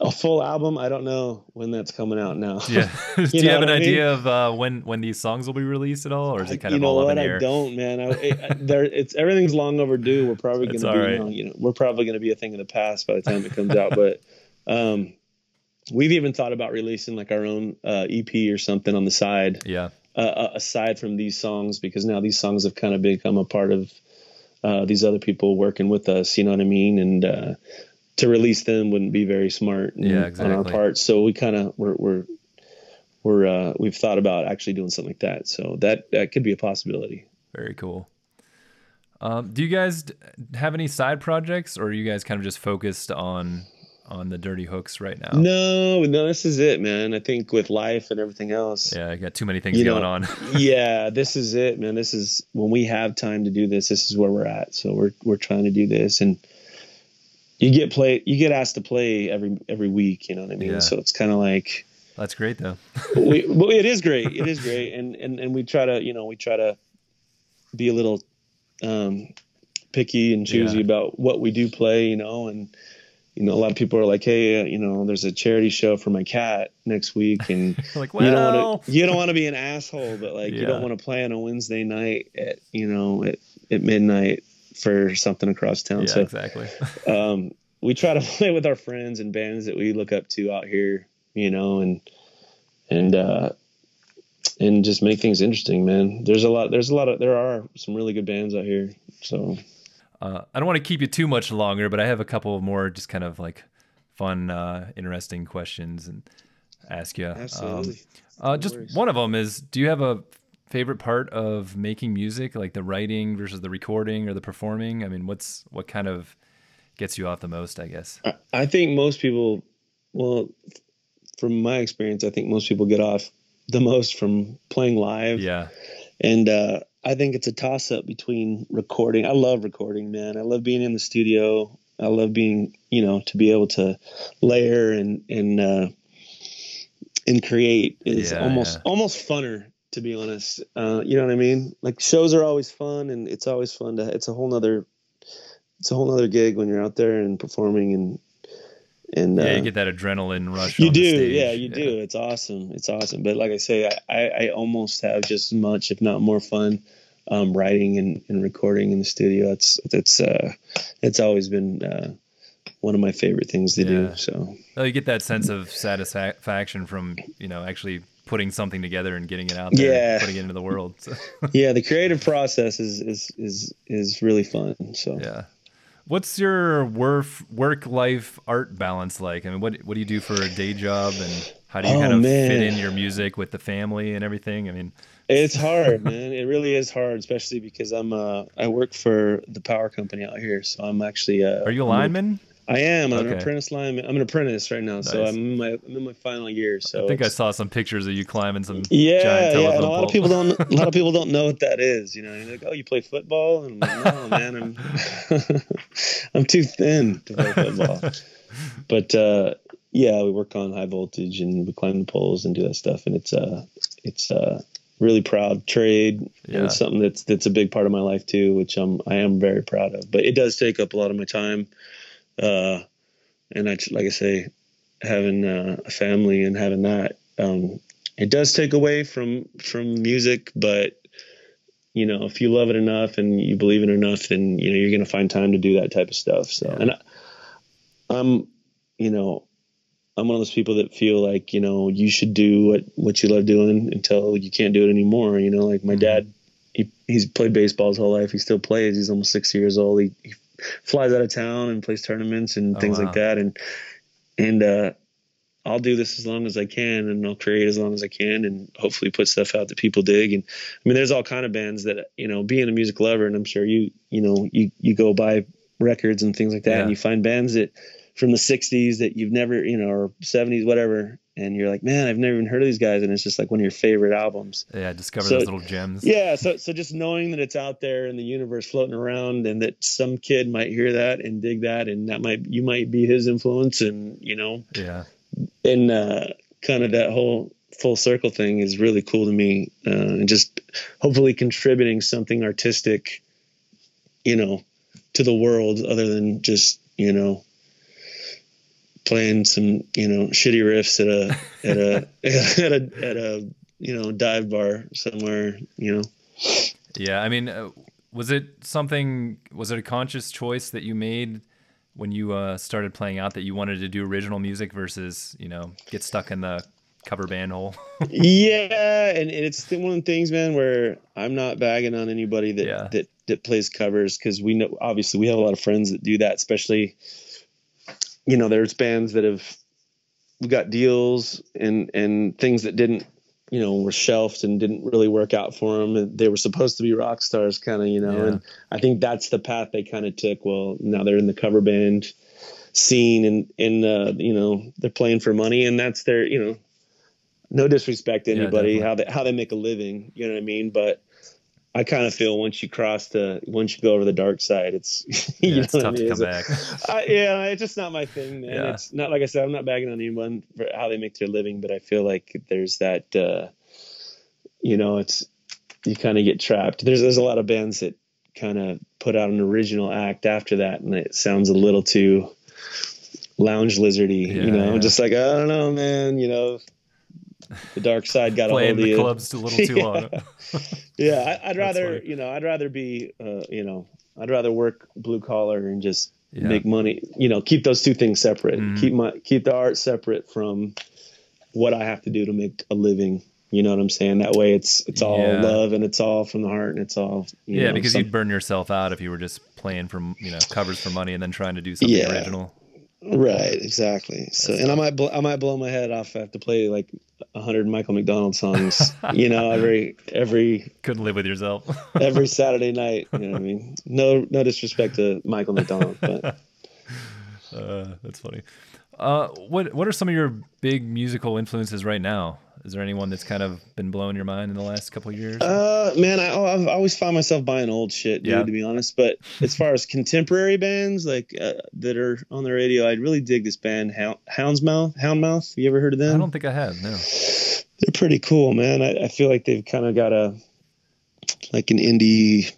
a full album, I don't know when that's coming out now. Yeah. Do you, you have an idea mean? of uh, when, when these songs will be released at all, or is it kind you of know all what? up in the air? I don't, man. I, it, there, it's everything's long overdue. We're probably going to be, right. you, know, you know, we're probably going to be a thing of the past by the time it comes out. But, um, we've even thought about releasing like our own uh, EP or something on the side. Yeah. Uh, uh, aside from these songs, because now these songs have kind of become a part of uh, these other people working with us. You know what I mean? And uh, to release them wouldn't be very smart. Yeah, exactly. On our part, so we kind of we're we're we're uh, we've thought about actually doing something like that. So that that could be a possibility. Very cool. Um, do you guys have any side projects, or are you guys kind of just focused on on the dirty hooks right now. No, no, this is it, man. I think with life and everything else. Yeah, I got too many things going know, on. yeah, this is it, man. This is when we have time to do this. This is where we're at. So we're we're trying to do this, and you get play, you get asked to play every every week. You know what I mean? Yeah. So it's kind of like. That's great, though. we, well, it is great. It is great, and and and we try to, you know, we try to be a little um, picky and choosy yeah. about what we do play, you know, and you know, a lot of people are like, "Hey, uh, you know, there's a charity show for my cat next week," and like, well, you don't want to you don't want to be an asshole, but like, yeah. you don't want to play on a Wednesday night at you know at, at midnight for something across town. Yeah, so, exactly. um, we try to play with our friends and bands that we look up to out here, you know, and and uh, and just make things interesting, man. There's a lot. There's a lot of. There are some really good bands out here. So uh, I don't want to keep you too much longer, but I have a couple more just kind of like fun, uh, interesting questions and ask you. Absolutely. Um, uh, just one of them is: Do you have a favorite part of making music, like the writing versus the recording or the performing? I mean, what's what kind of gets you off the most? I guess. I, I think most people, well, from my experience, I think most people get off the most from playing live. Yeah. And uh, I think it's a toss up between recording. I love recording, man. I love being in the studio. I love being, you know, to be able to layer and and uh, and create is Yeah, almost yeah. almost funner to be honest. Uh, you know what I mean? Like shows are always fun, and it's always fun to. It's a whole nother. It's a whole nother gig when you're out there and performing and and Yeah, uh, you get that adrenaline rush. you do, yeah, you do. It's awesome. It's awesome. But like I say, I, I, I almost have just as much, if not more fun, um, writing and, and recording in the studio. That's it's uh, it's always been uh, one of my favorite things to Yeah. do. So Well, you get that sense of satisfaction from you know actually putting something together and getting it out there, Yeah. and putting it into the world. So, yeah, the creative process is is is is really fun. So yeah. What's your work work life art balance like? I mean, what what do you do for a day job, and how do you Oh, kind of fit in your music with the family and everything? I mean, It's hard, man. It really is hard, especially because I'm uh I work for the power company out here, so I'm actually uh are you a lineman? I am. I'm an apprentice lineman. I'm an apprentice right now, so I'm in my I'm in my final year. So I think I saw some pictures of you climbing some yeah, giant yeah. And a lot pole. of people don't a lot of people don't know what that is. You know, You're like, oh, you play football? And I'm like, no, man, I'm I'm too thin to play football. but uh, yeah, we work on high voltage and we climb the poles and do that stuff, and it's uh it's uh really proud trade Yeah. and it's something that's that's a big part of my life too, which I'm I am very proud of. But it does take up a lot of my time, uh, and I like I say, having uh, a family and having that, um, it does take away from from music, but. You know, if you love it enough and you believe in it enough, then you know you're gonna find time to do that type of stuff. So, Yeah. and I, I'm, you know, I'm one of those people that feel like you know you should do what what you love doing until you can't do it anymore. You know, like my Mhm. dad, he he's played baseball his whole life. He still plays. He's almost six years old. He, he flies out of town and plays tournaments and Oh, things wow. like that. And and uh, I'll do this as long as I can, and I'll create as long as I can, and hopefully put stuff out that people dig. And I mean, there's all kind of bands that you know, being a music lover, and I'm sure you you know you you go buy records and things like that, Yeah. and you find bands that from the 60s that you've never you know or 70s whatever and you're like man i've never even heard of these guys and it's just like one of your favorite albums Yeah, discover So- those little gems. yeah so so just knowing that it's out there in the universe floating around and that some kid might hear that and dig that and that might you might be his influence and you know Yeah. and uh kind of that whole full circle thing is really cool to me uh, and just hopefully contributing something artistic you know to the world other than just you know playing some you know shitty riffs at a at a at a at a you know dive bar somewhere you know Yeah, I mean, uh, was it something? Was it a conscious choice that you made when you uh, started playing out that you wanted to do original music versus you know get stuck in the cover band hole? yeah and, and it's one of the things man where i'm not bagging on anybody that Yeah. that that plays covers because we know obviously we have a lot of friends that do that especially you know there's bands that have got deals and and things that didn't you know were shelved and didn't really work out for them they were supposed to be rock stars kind of you know Yeah. and i think that's the path they kind of took well now they're in the cover band scene and and uh, you know they're playing for money and that's their you know no disrespect to anybody definitely. how they how they make a living you know what i mean but i kind of feel once you cross the once you go over the dark side it's you yeah, know it's what I tough to come It's- back. I, yeah, it's just not my thing, man. Yeah. It's not like I said, I'm not bagging on anyone for how they make their living, but I feel like there's that, uh, you know, it's you kind of get trapped. There's there's a lot of bands that kind of put out an original act after that, and it sounds a little too lounge lizardy, Yeah, you know, just like I don't know, man, you know. The dark side got a hold of the you. clubs a little too Yeah. long. Yeah, I, I'd rather, you know, I'd rather be, uh, you know, I'd rather work blue collar and just yeah. make money. You know, keep those two things separate. Mm-hmm. Keep my keep the art separate from what I have to do to make a living. You know what I'm saying? That way, it's it's all yeah. love and it's all from the heart and it's all yeah. Know, because some, you'd burn yourself out if you were just playing from you know covers for money and then trying to do something yeah. original. Right, exactly. So, That's and I might bl- I might blow my head off. if I have to play like a hundred Michael McDonald songs. you know, every every couldn't live with yourself. every Saturday night. You know what I mean? No, no disrespect to Michael McDonald, but uh, that's funny. Uh, what what are some of your big musical influences right now? Is there anyone that's kind of been blowing your mind in the last couple of years? Uh, man, I, I've always found myself buying old shit, dude. Yeah. To be honest, but as far as contemporary bands like uh, that are on the radio, I really dig this band Hound, Houndsmouth. Houndmouth. Have you ever heard of them? I don't think I have. No. They're pretty cool, man. I, I feel like they've kind of got a like an indie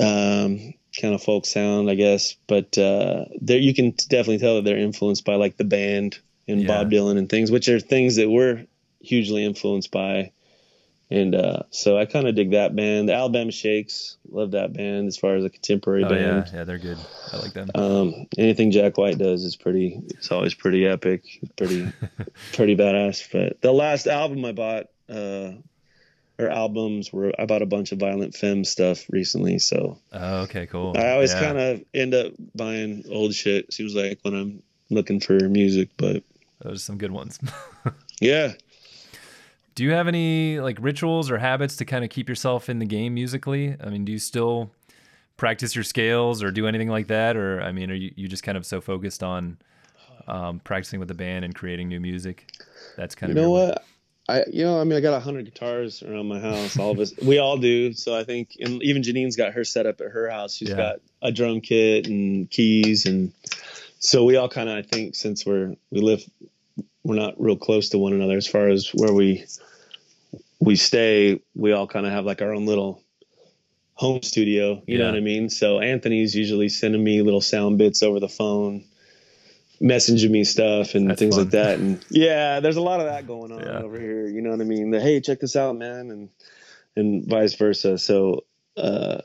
um, kind of folk sound, I guess. But uh, there, you can definitely tell that they're influenced by like the band and yeah. Bob Dylan and things, which are things that we're hugely influenced by. And uh, so I kind of dig that band. The Alabama Shakes, love that band as far as a contemporary oh, band. Yeah, yeah, they're good. I like them. Um, anything Jack White does is pretty. It's always pretty epic, pretty, pretty badass. But the last album I bought, uh, or albums, were I bought a bunch of Violent Femmes stuff recently. So. Oh, okay, cool. I always yeah. kind of end up buying old shit. Seems like when I'm looking for music, but those are some good ones. yeah. Do you have any like rituals or habits to kind of keep yourself in the game musically? I mean, do you still practice your scales or do anything like that? Or, I mean, are you, you just kind of so focused on um, practicing with the band and creating new music? That's kind you of know what? I you know I mean I got a hundred guitars around my house. All of us we all do. So I think and even Janine's got her set up at her house. She's yeah. got a drum kit and keys and so we all kind of I think since we're we live we're not real close to one another as far as where we we stay. We all kind of have like our own little home studio. You yeah. know what I mean? So Anthony's usually sending me little sound bits over the phone, messaging me stuff and That's things fun. like that. And yeah, there's a lot of that going on yeah. over here. You know what I mean? The hey, check this out, man, and and vice versa. So uh,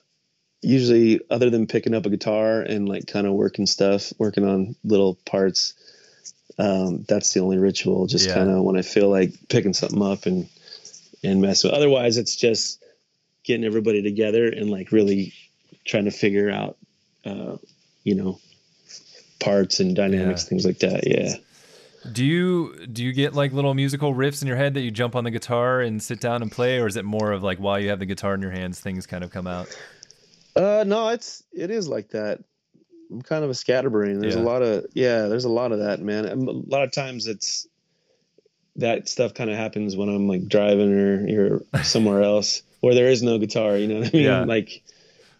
usually, other than picking up a guitar and like kind of working stuff, working on little parts um, that's the only ritual. Just yeah. kind of when I feel like picking something up and and mess with. Otherwise, it's just getting everybody together and like really trying to figure out, uh, you know, parts and dynamics, yeah. things like that. Yeah. Do you do you get like little musical riffs in your head that you jump on the guitar and sit down and play, or is it more of like while you have the guitar in your hands, things kind of come out? Uh, no, it's it is like that. I'm kind of a scatterbrain. There's yeah. a lot of yeah, there's a lot of that, man. A lot of times it's that stuff kind of happens when I'm like driving or you're somewhere else where there is no guitar. You know what I mean? Yeah. Like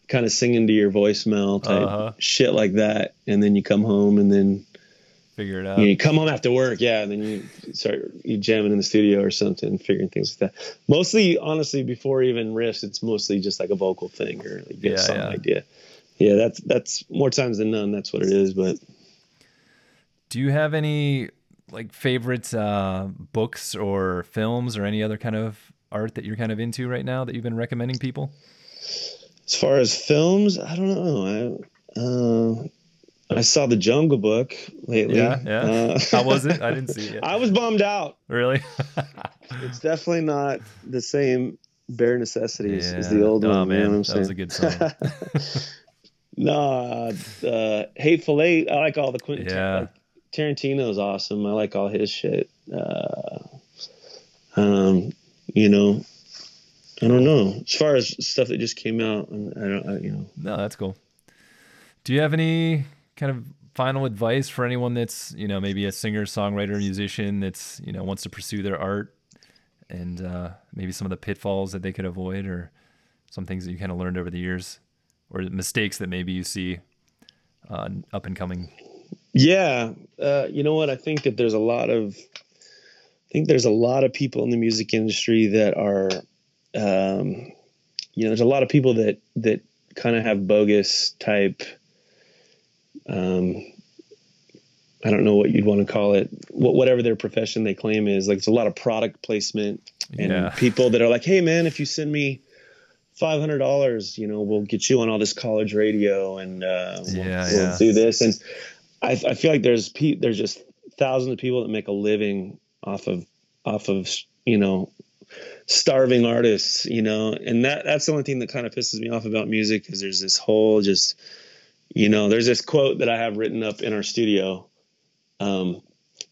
kind of singing to your voicemail type uh-huh. shit like that, and then you come home and then figure it out. You, come home after work, yeah, and then you start you jamming in the studio or something, figuring things like that. Mostly, honestly, before even riffs, it's mostly just like a vocal thing or like get yeah, some yeah. idea yeah, that's that's more times than none. That's what it is. But do you have any like favorite uh, books or films or any other kind of art that you're kind of into right now that you've been recommending people? As far as films, I don't know. I uh, I saw the Jungle Book lately. Yeah, yeah. Uh, How was it? I didn't see it. I was bummed out. Really? it's definitely not the same bare necessities yeah. as the old oh, one. man, you know that was a good song. No, uh, Hateful Eight. I like all the Quentin. Yeah. Like, Tarantino's awesome. I like all his shit. Uh, um, you know, I don't know. As far as stuff that just came out, I don't, I, you know. No, that's cool. Do you have any kind of final advice for anyone that's, you know, maybe a singer, songwriter, musician that's, you know, wants to pursue their art and uh, maybe some of the pitfalls that they could avoid or some things that you kind of learned over the years? Or mistakes that maybe you see uh, up and coming? Yeah, uh, you know what? I think that there's a lot of, I think there's a lot of people in the music industry that are, um, you know, there's a lot of people that that kind of have bogus type. Um, I don't know what you'd want to call it, whatever their profession they claim is. Like, it's a lot of product placement and yeah. people that are like, "Hey, man, if you send me five hundred dollars, you know, we'll get you on all this college radio, and uh, we'll, Yeah, we'll yeah. do this. And I, I feel like there's pe- there's just thousands of people that make a living off of off of you know starving artists, you know, and that that's the only thing that kind of pisses me off about music because there's this whole just you know there's this quote that I have written up in our studio. Um,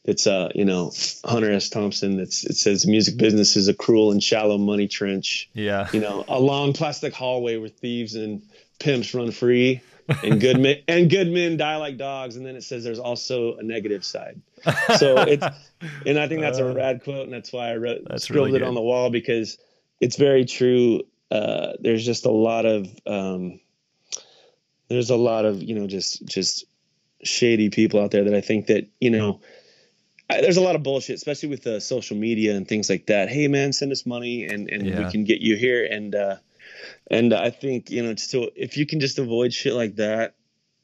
it's uh you know Hunter S. Thompson. That's it says music business is a cruel and shallow money trench Yeah. you know, a long plastic hallway where thieves and pimps run free and good men and good men die like dogs. And then it says there's also a negative side. So it's, and I think that's a rad quote. And that's why I wrote, Uh, That's scribbled really it on the wall because it's very true. Uh, there's just a lot of, um, there's a lot of, you know, just, just shady people out there that I think that, you know, I, there's a lot of bullshit, especially with uh, social media and things like that. Hey man, send us money and, and Yeah. we can get you here. And, uh, and I think, you know, just if you can just avoid shit like that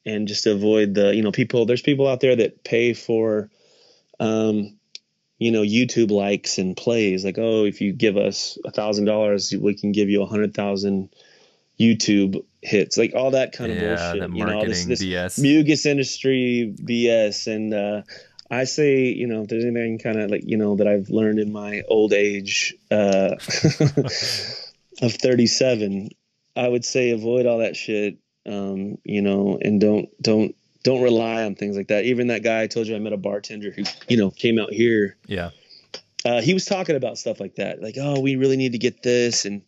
and just avoid the, you know, people, there's people out there that pay for, um, you know, YouTube likes and plays like, oh, if you give us a thousand dollars, we can give you a hundred thousand YouTube hits, like all that kind of Yeah, bullshit. you know, all this, marketing this BS. Mucus industry BS. And, uh, I say, you know, if there's anything kind of like, you know, that I've learned in my old age, uh, of 37, I would say avoid all that shit. Um, you know, and don't, don't, don't rely on things like that. Even that guy I told you I met a bartender who, you know, came out here Yeah. uh, he was talking about stuff like that, like, oh, we really need to get this and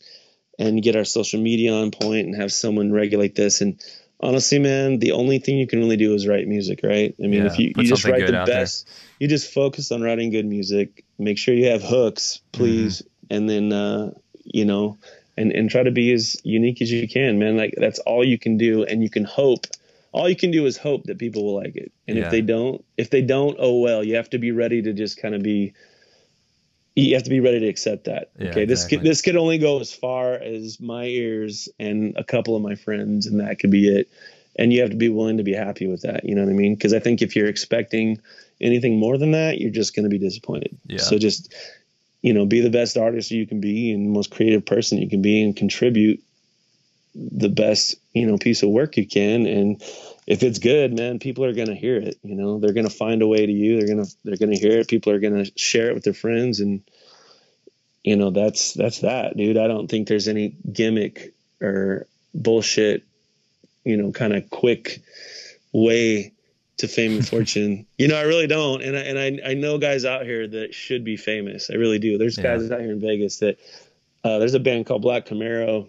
and get our social media on point and have someone regulate this. And honestly, man, the only thing you can really do is write music, right? I mean, Yeah, if you, you just write the out there. best, you just focus on writing good music. Make sure you have hooks, please, Mm-hmm. and then uh, you know, and and try to be as unique as you can, man. Like that's all you can do, and you can hope. All you can do is hope that people will like it, and Yeah. if they don't, if they don't, oh well. You have to be ready to just kind of be you have to be ready to accept that. Yeah, okay, this exactly. could this could only go as far as my ears and a couple of my friends, and that could be it. And you have to be willing to be happy with that. You know what I mean? Because I think if you're expecting anything more than that, you're just going to be disappointed. Yeah. So just you know, be the best artist you can be and the most creative person you can be, and contribute the best you know piece of work you can. And if it's good, man, people are going to hear it. You know, they're going to find a way to you. They're going to they're going to hear it. People are going to share it with their friends, and you know that's that's that, dude. I don't think there's any gimmick or bullshit, you know, kind of quick way to fame and fortune. you know, I really don't. And I and I I know guys out here that should be famous. I really do. There's Yeah. guys out here in Vegas that uh, there's a band called Black Camaro,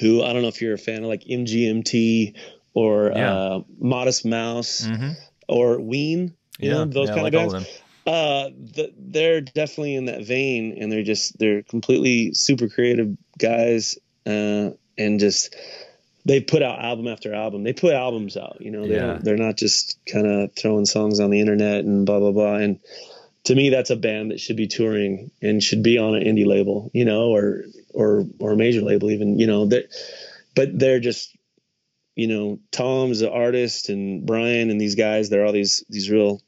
who I don't know if you're a fan of, like MGMT or Yeah. uh, Modest Mouse Mm-hmm. or Ween. You Yeah. know, those yeah, kind like of all bands. of them. Uh, th- they're definitely in that vein, and they're just they're completely super creative guys, uh, and just they put out album after album. They put albums out, you know. They Yeah. they're not just kind of throwing songs on the internet and blah blah blah. And to me, that's a band that should be touring and should be on an indie label, you know, or or or a major label even, you know. That, but they're just you know, Tom's an artist and Brian and these guys, they're all these these real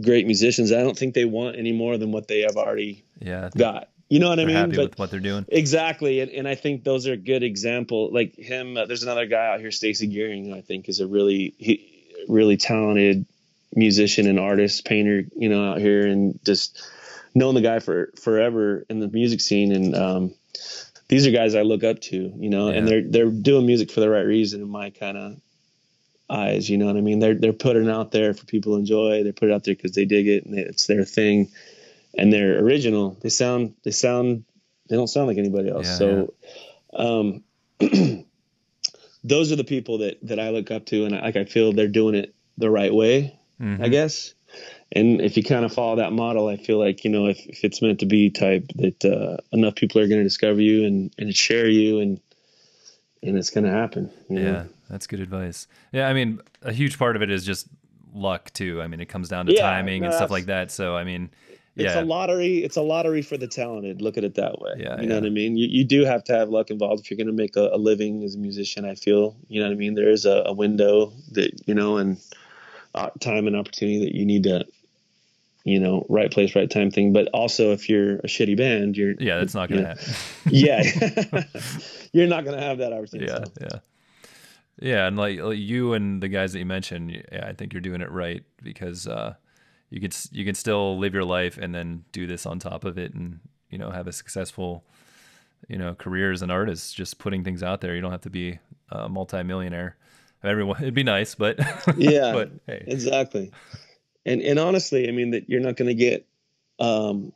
great musicians. I don't think they want any more than what they have already Yeah. got. You know what I mean? happy But with what they're doing. exactly, and, and I think those are a good example. Like him, uh, there's another guy out here, Stacy Gearing, who I think is a really he, really talented musician and artist, painter. You know, out here and just known the guy for forever in the music scene and. um these are guys I look up to, you know, and they're they're doing music for the right reason in my kind of eyes. You know what I mean? They're they're putting it out there for people to enjoy. They put it out there because they dig it and it's their thing, and they're original. They sound they sound they don't sound like anybody else. Yeah, so, um, those are the people that that I look up to, and I, like I feel they're doing it the right way. Mhm. I guess. And if you kind of follow that model, I feel like you know if, if it's meant to be type that uh, enough people are going to discover you and, and share you and and it's going to happen. you know? Yeah, that's good advice. Yeah, I mean, a huge part of it is just luck too. I mean, it comes down to Yeah, timing no, and stuff like that. So, I mean, It's yeah, a lottery. It's a lottery for the talented. Look at it that way. Yeah, you know yeah. what I mean. You, you do have to have luck involved if you're going to make a, a living as a musician. I feel. You know what I mean. There is a, a window that you know and uh, time and opportunity that you need to you know, right place, right time thing. But also, if you're a shitty band, you're yeah, that's not gonna happen. yeah, you're not gonna have that opportunity. Yeah, so. yeah, yeah. And like, like, you and the guys that you mentioned, yeah, I think you're doing it right because uh, you could you can still live your life and then do this on top of it, and you know, have a successful you know career as an artist. Just putting things out there. You don't have to be a multimillionaire. Everyone, it'd be nice, but yeah, but hey, exactly and and honestly, I mean that you're not going to get, um,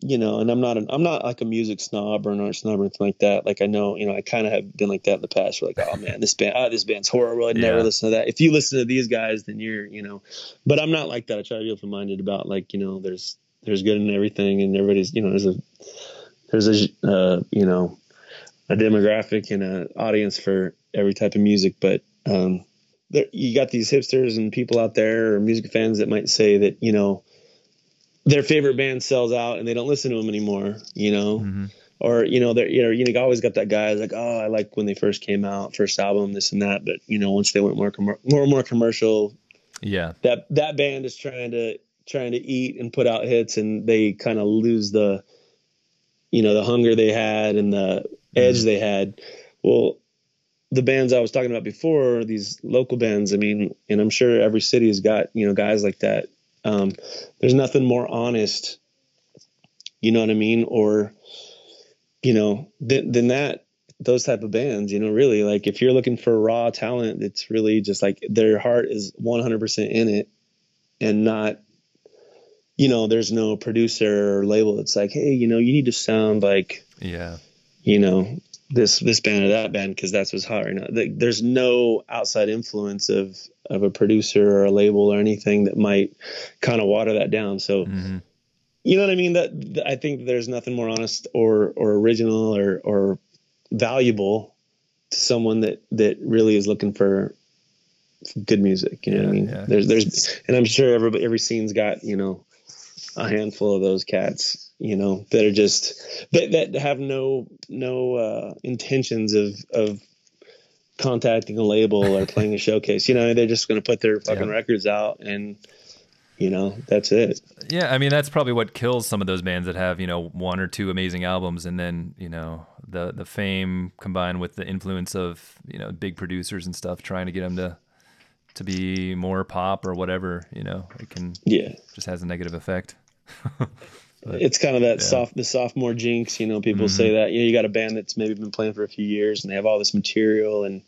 you know, and I'm not an, I'm not like a music snob or an art snob or anything like that. Like I know, you know, I kind of have been like that in the past. We're like, oh man, this band, oh, this band's horrible. I'd yeah. never listen to that. If you listen to these guys, then you're, you know, but I'm not like that. I try to be open minded about like, you know, there's there's good in everything, and everybody's, you know, there's a there's a uh, you know a demographic and an audience for every type of music, but um, you got these hipsters and people out there or music fans that might say that you know their favorite band sells out and they don't listen to them anymore you know mm-hmm. or you know they're you know you always got that guy like oh i like when they first came out first album this and that but you know once they went more com- more and more commercial yeah that that band is trying to trying to eat and put out hits and they kind of lose the you know the hunger they had and the edge mm-hmm. they had well the bands I was talking about before, these local bands, I mean, and I'm sure every city has got, you know, guys like that. Um, there's nothing more honest, you know what I mean? Or, you know, than, than that, those type of bands, you know, really like if you're looking for raw talent, it's really just like their heart is 100% in it and not, you know, there's no producer or label It's like, hey, you know, you need to sound like, yeah, you know, this this band or that band because that's what's hot right now. There's no outside influence of of a producer or a label or anything that might kind of water that down. So, mm-hmm. you know what I mean? That, I think there's nothing more honest or or original or or valuable to someone that that really is looking for good music. You know yeah, what I mean? Yeah. There's there's and I'm sure every every scene's got you know a handful of those cats you know that are just that that have no no uh, intentions of of contacting a label or playing a showcase. You know, they're just going to put their fucking yeah. records out and you know, that's it. Yeah, I mean that's probably what kills some of those bands that have, you know, one or two amazing albums and then, you know, the the fame combined with the influence of, you know, big producers and stuff trying to get them to to be more pop or whatever, you know, it can yeah, just has a negative effect. It's kind of that yeah. soft, the sophomore jinx. You know, people mm-hmm. say that you know you got a band that's maybe been playing for a few years and they have all this material and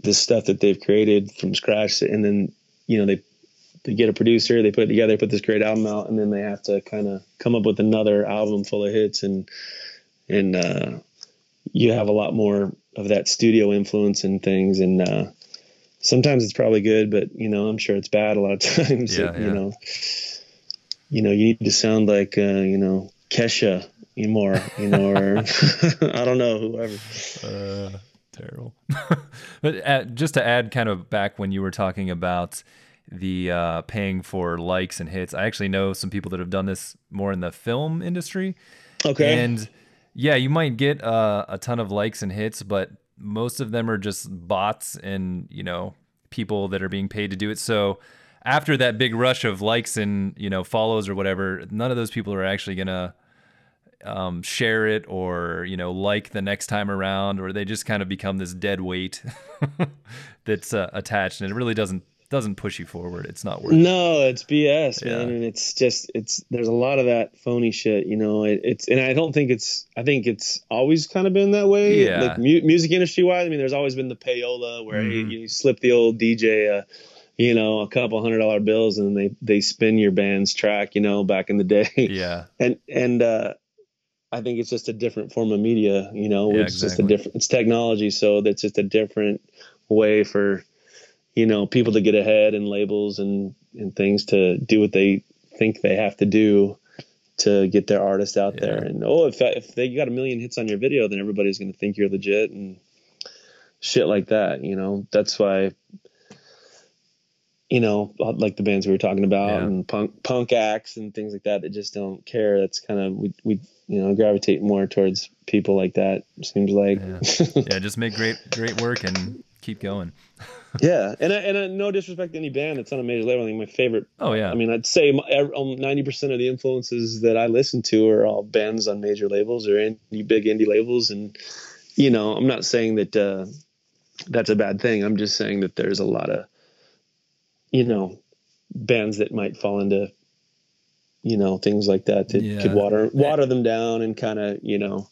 this stuff that they've created from scratch, and then you know they they get a producer, they put it together, put this great album out, and then they have to kind of come up with another album full of hits, and and uh, you have a lot more of that studio influence and things, and uh, sometimes it's probably good, but you know I'm sure it's bad a lot of times. Yeah, you know you know, you need to sound like, uh, you know, Kesha more, you know, or I don't know, whoever. Uh, terrible. but uh, just to add kind of back when you were talking about the uh, paying for likes and hits, I actually know some people that have done this more in the film industry. Okay. And yeah, you might get uh, a ton of likes and hits, but most of them are just bots and, you know, people that are being paid to do it. So, after that big rush of likes and you know follows or whatever, none of those people are actually gonna um, share it or you know like the next time around, or they just kind of become this dead weight that's uh, attached, and it really doesn't doesn't push you forward. It's not worth. No, it's BS, yeah. man, and it's just it's there's a lot of that phony shit, you know. It, it's and I don't think it's I think it's always kind of been that way. Yeah. Like mu- music industry wise, I mean, there's always been the payola where mm-hmm. you, you, slip the old DJ. Uh, you know, a couple hundred dollar bills and they, they spin your band's track, you know, back in the day. Yeah. And, and, uh, I think it's just a different form of media, you know, yeah, it's exactly. just a different, it's technology. So that's just a different way for, you know, people to get ahead and labels and, and things to do what they think they have to do to get their artist out yeah. there. And, oh, if, if they got a million hits on your video, then everybody's going to think you're legit and shit like that. You know, that's why you know, like the bands we were talking about yeah. and punk punk acts and things like that that just don't care. That's kind of we we you know gravitate more towards people like that. Seems like yeah. yeah, just make great great work and keep going. yeah, and I, and I, no disrespect to any band that's on a major label. I think my favorite. Oh yeah. I mean, I'd say um, ninety percent of the influences that I listen to are all bands on major labels or indie, big indie labels, and you know, I'm not saying that uh, that's a bad thing. I'm just saying that there's a lot of, you know, bands that might fall into, you know, things like that that yeah. could water water them down and kind of, you know.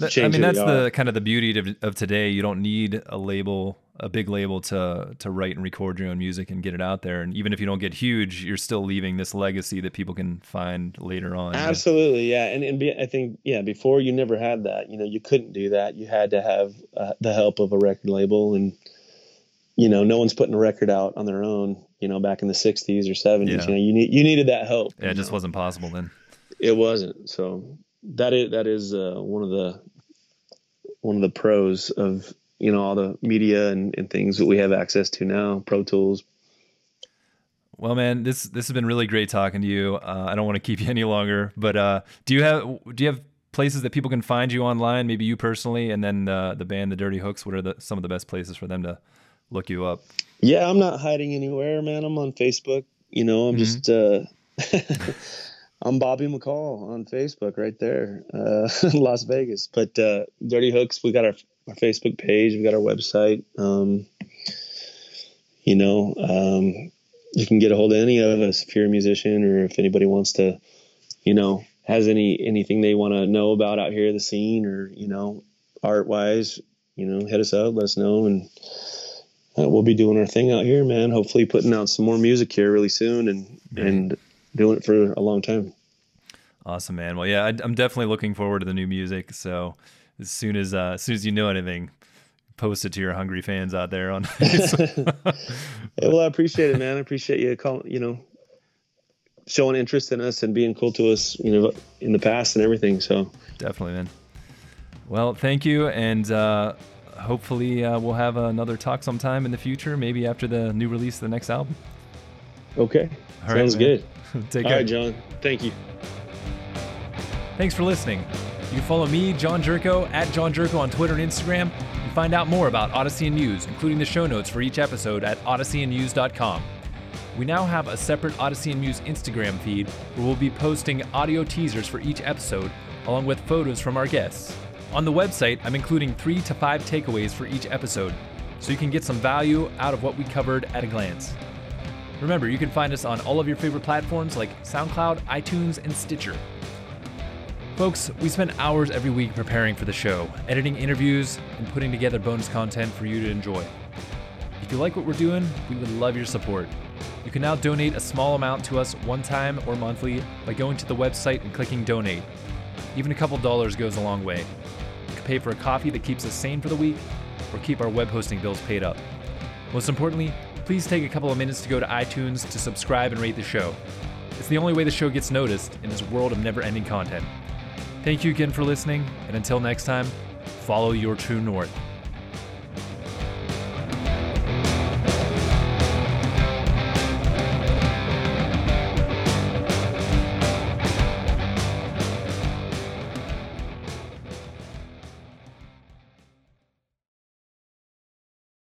I mean, that's the kind of the beauty of, of today. You don't need a label a big label to to write and record your own music and get it out there. And even if you don't get huge, you're still leaving this legacy that people can find later on. Absolutely, yeah. And and be, I think yeah, before you never had that. You know, you couldn't do that. You had to have uh, the help of a record label, and you know, no one's putting a record out on their own. You know, back in the '60s or '70s, yeah. you know, you need you needed that help. Yeah, it just know? wasn't possible then. It wasn't. So that is that is uh, one of the one of the pros of you know all the media and, and things that we have access to now pro tools well man this this has been really great talking to you uh, i don't want to keep you any longer but uh, do you have do you have places that people can find you online maybe you personally and then uh, the band the dirty hooks what are the, some of the best places for them to look you up yeah i'm not hiding anywhere man i'm on facebook you know i'm mm-hmm. just uh I'm Bobby McCall on Facebook right there, uh, Las Vegas. But uh, Dirty Hooks, we got our our Facebook page. We've got our website. Um, you know, um, you can get a hold of any of us if you're a musician or if anybody wants to, you know, has any anything they want to know about out here, the scene or you know, art wise, you know, hit us up, let us know, and uh, we'll be doing our thing out here, man. Hopefully, putting out some more music here really soon, and and doing it for a long time. Awesome, man. Well, yeah, I, I'm definitely looking forward to the new music. So as soon as uh, as soon as you know anything, post it to your hungry fans out there on. well, I appreciate it, man. I appreciate you calling. You know, showing interest in us and being cool to us. You know, in the past and everything. So definitely, man. Well, thank you, and uh, hopefully uh, we'll have another talk sometime in the future. Maybe after the new release of the next album. Okay. All Sounds right, good. Take care. All right, John. Thank you. Thanks for listening. You can follow me, John Jurko, at John Jurko on Twitter and Instagram, and find out more about Odyssey and News, including the show notes for each episode at odysseyandnews.com. We now have a separate Odyssey and News Instagram feed where we'll be posting audio teasers for each episode, along with photos from our guests. On the website, I'm including three to five takeaways for each episode, so you can get some value out of what we covered at a glance. Remember, you can find us on all of your favorite platforms like SoundCloud, iTunes, and Stitcher. Folks, we spend hours every week preparing for the show, editing interviews, and putting together bonus content for you to enjoy. If you like what we're doing, we would love your support. You can now donate a small amount to us one time or monthly by going to the website and clicking donate. Even a couple dollars goes a long way. Pay for a coffee that keeps us sane for the week or keep our web hosting bills paid up. Most importantly, please take a couple of minutes to go to iTunes to subscribe and rate the show. It's the only way the show gets noticed in this world of never ending content. Thank you again for listening, and until next time, follow your true north.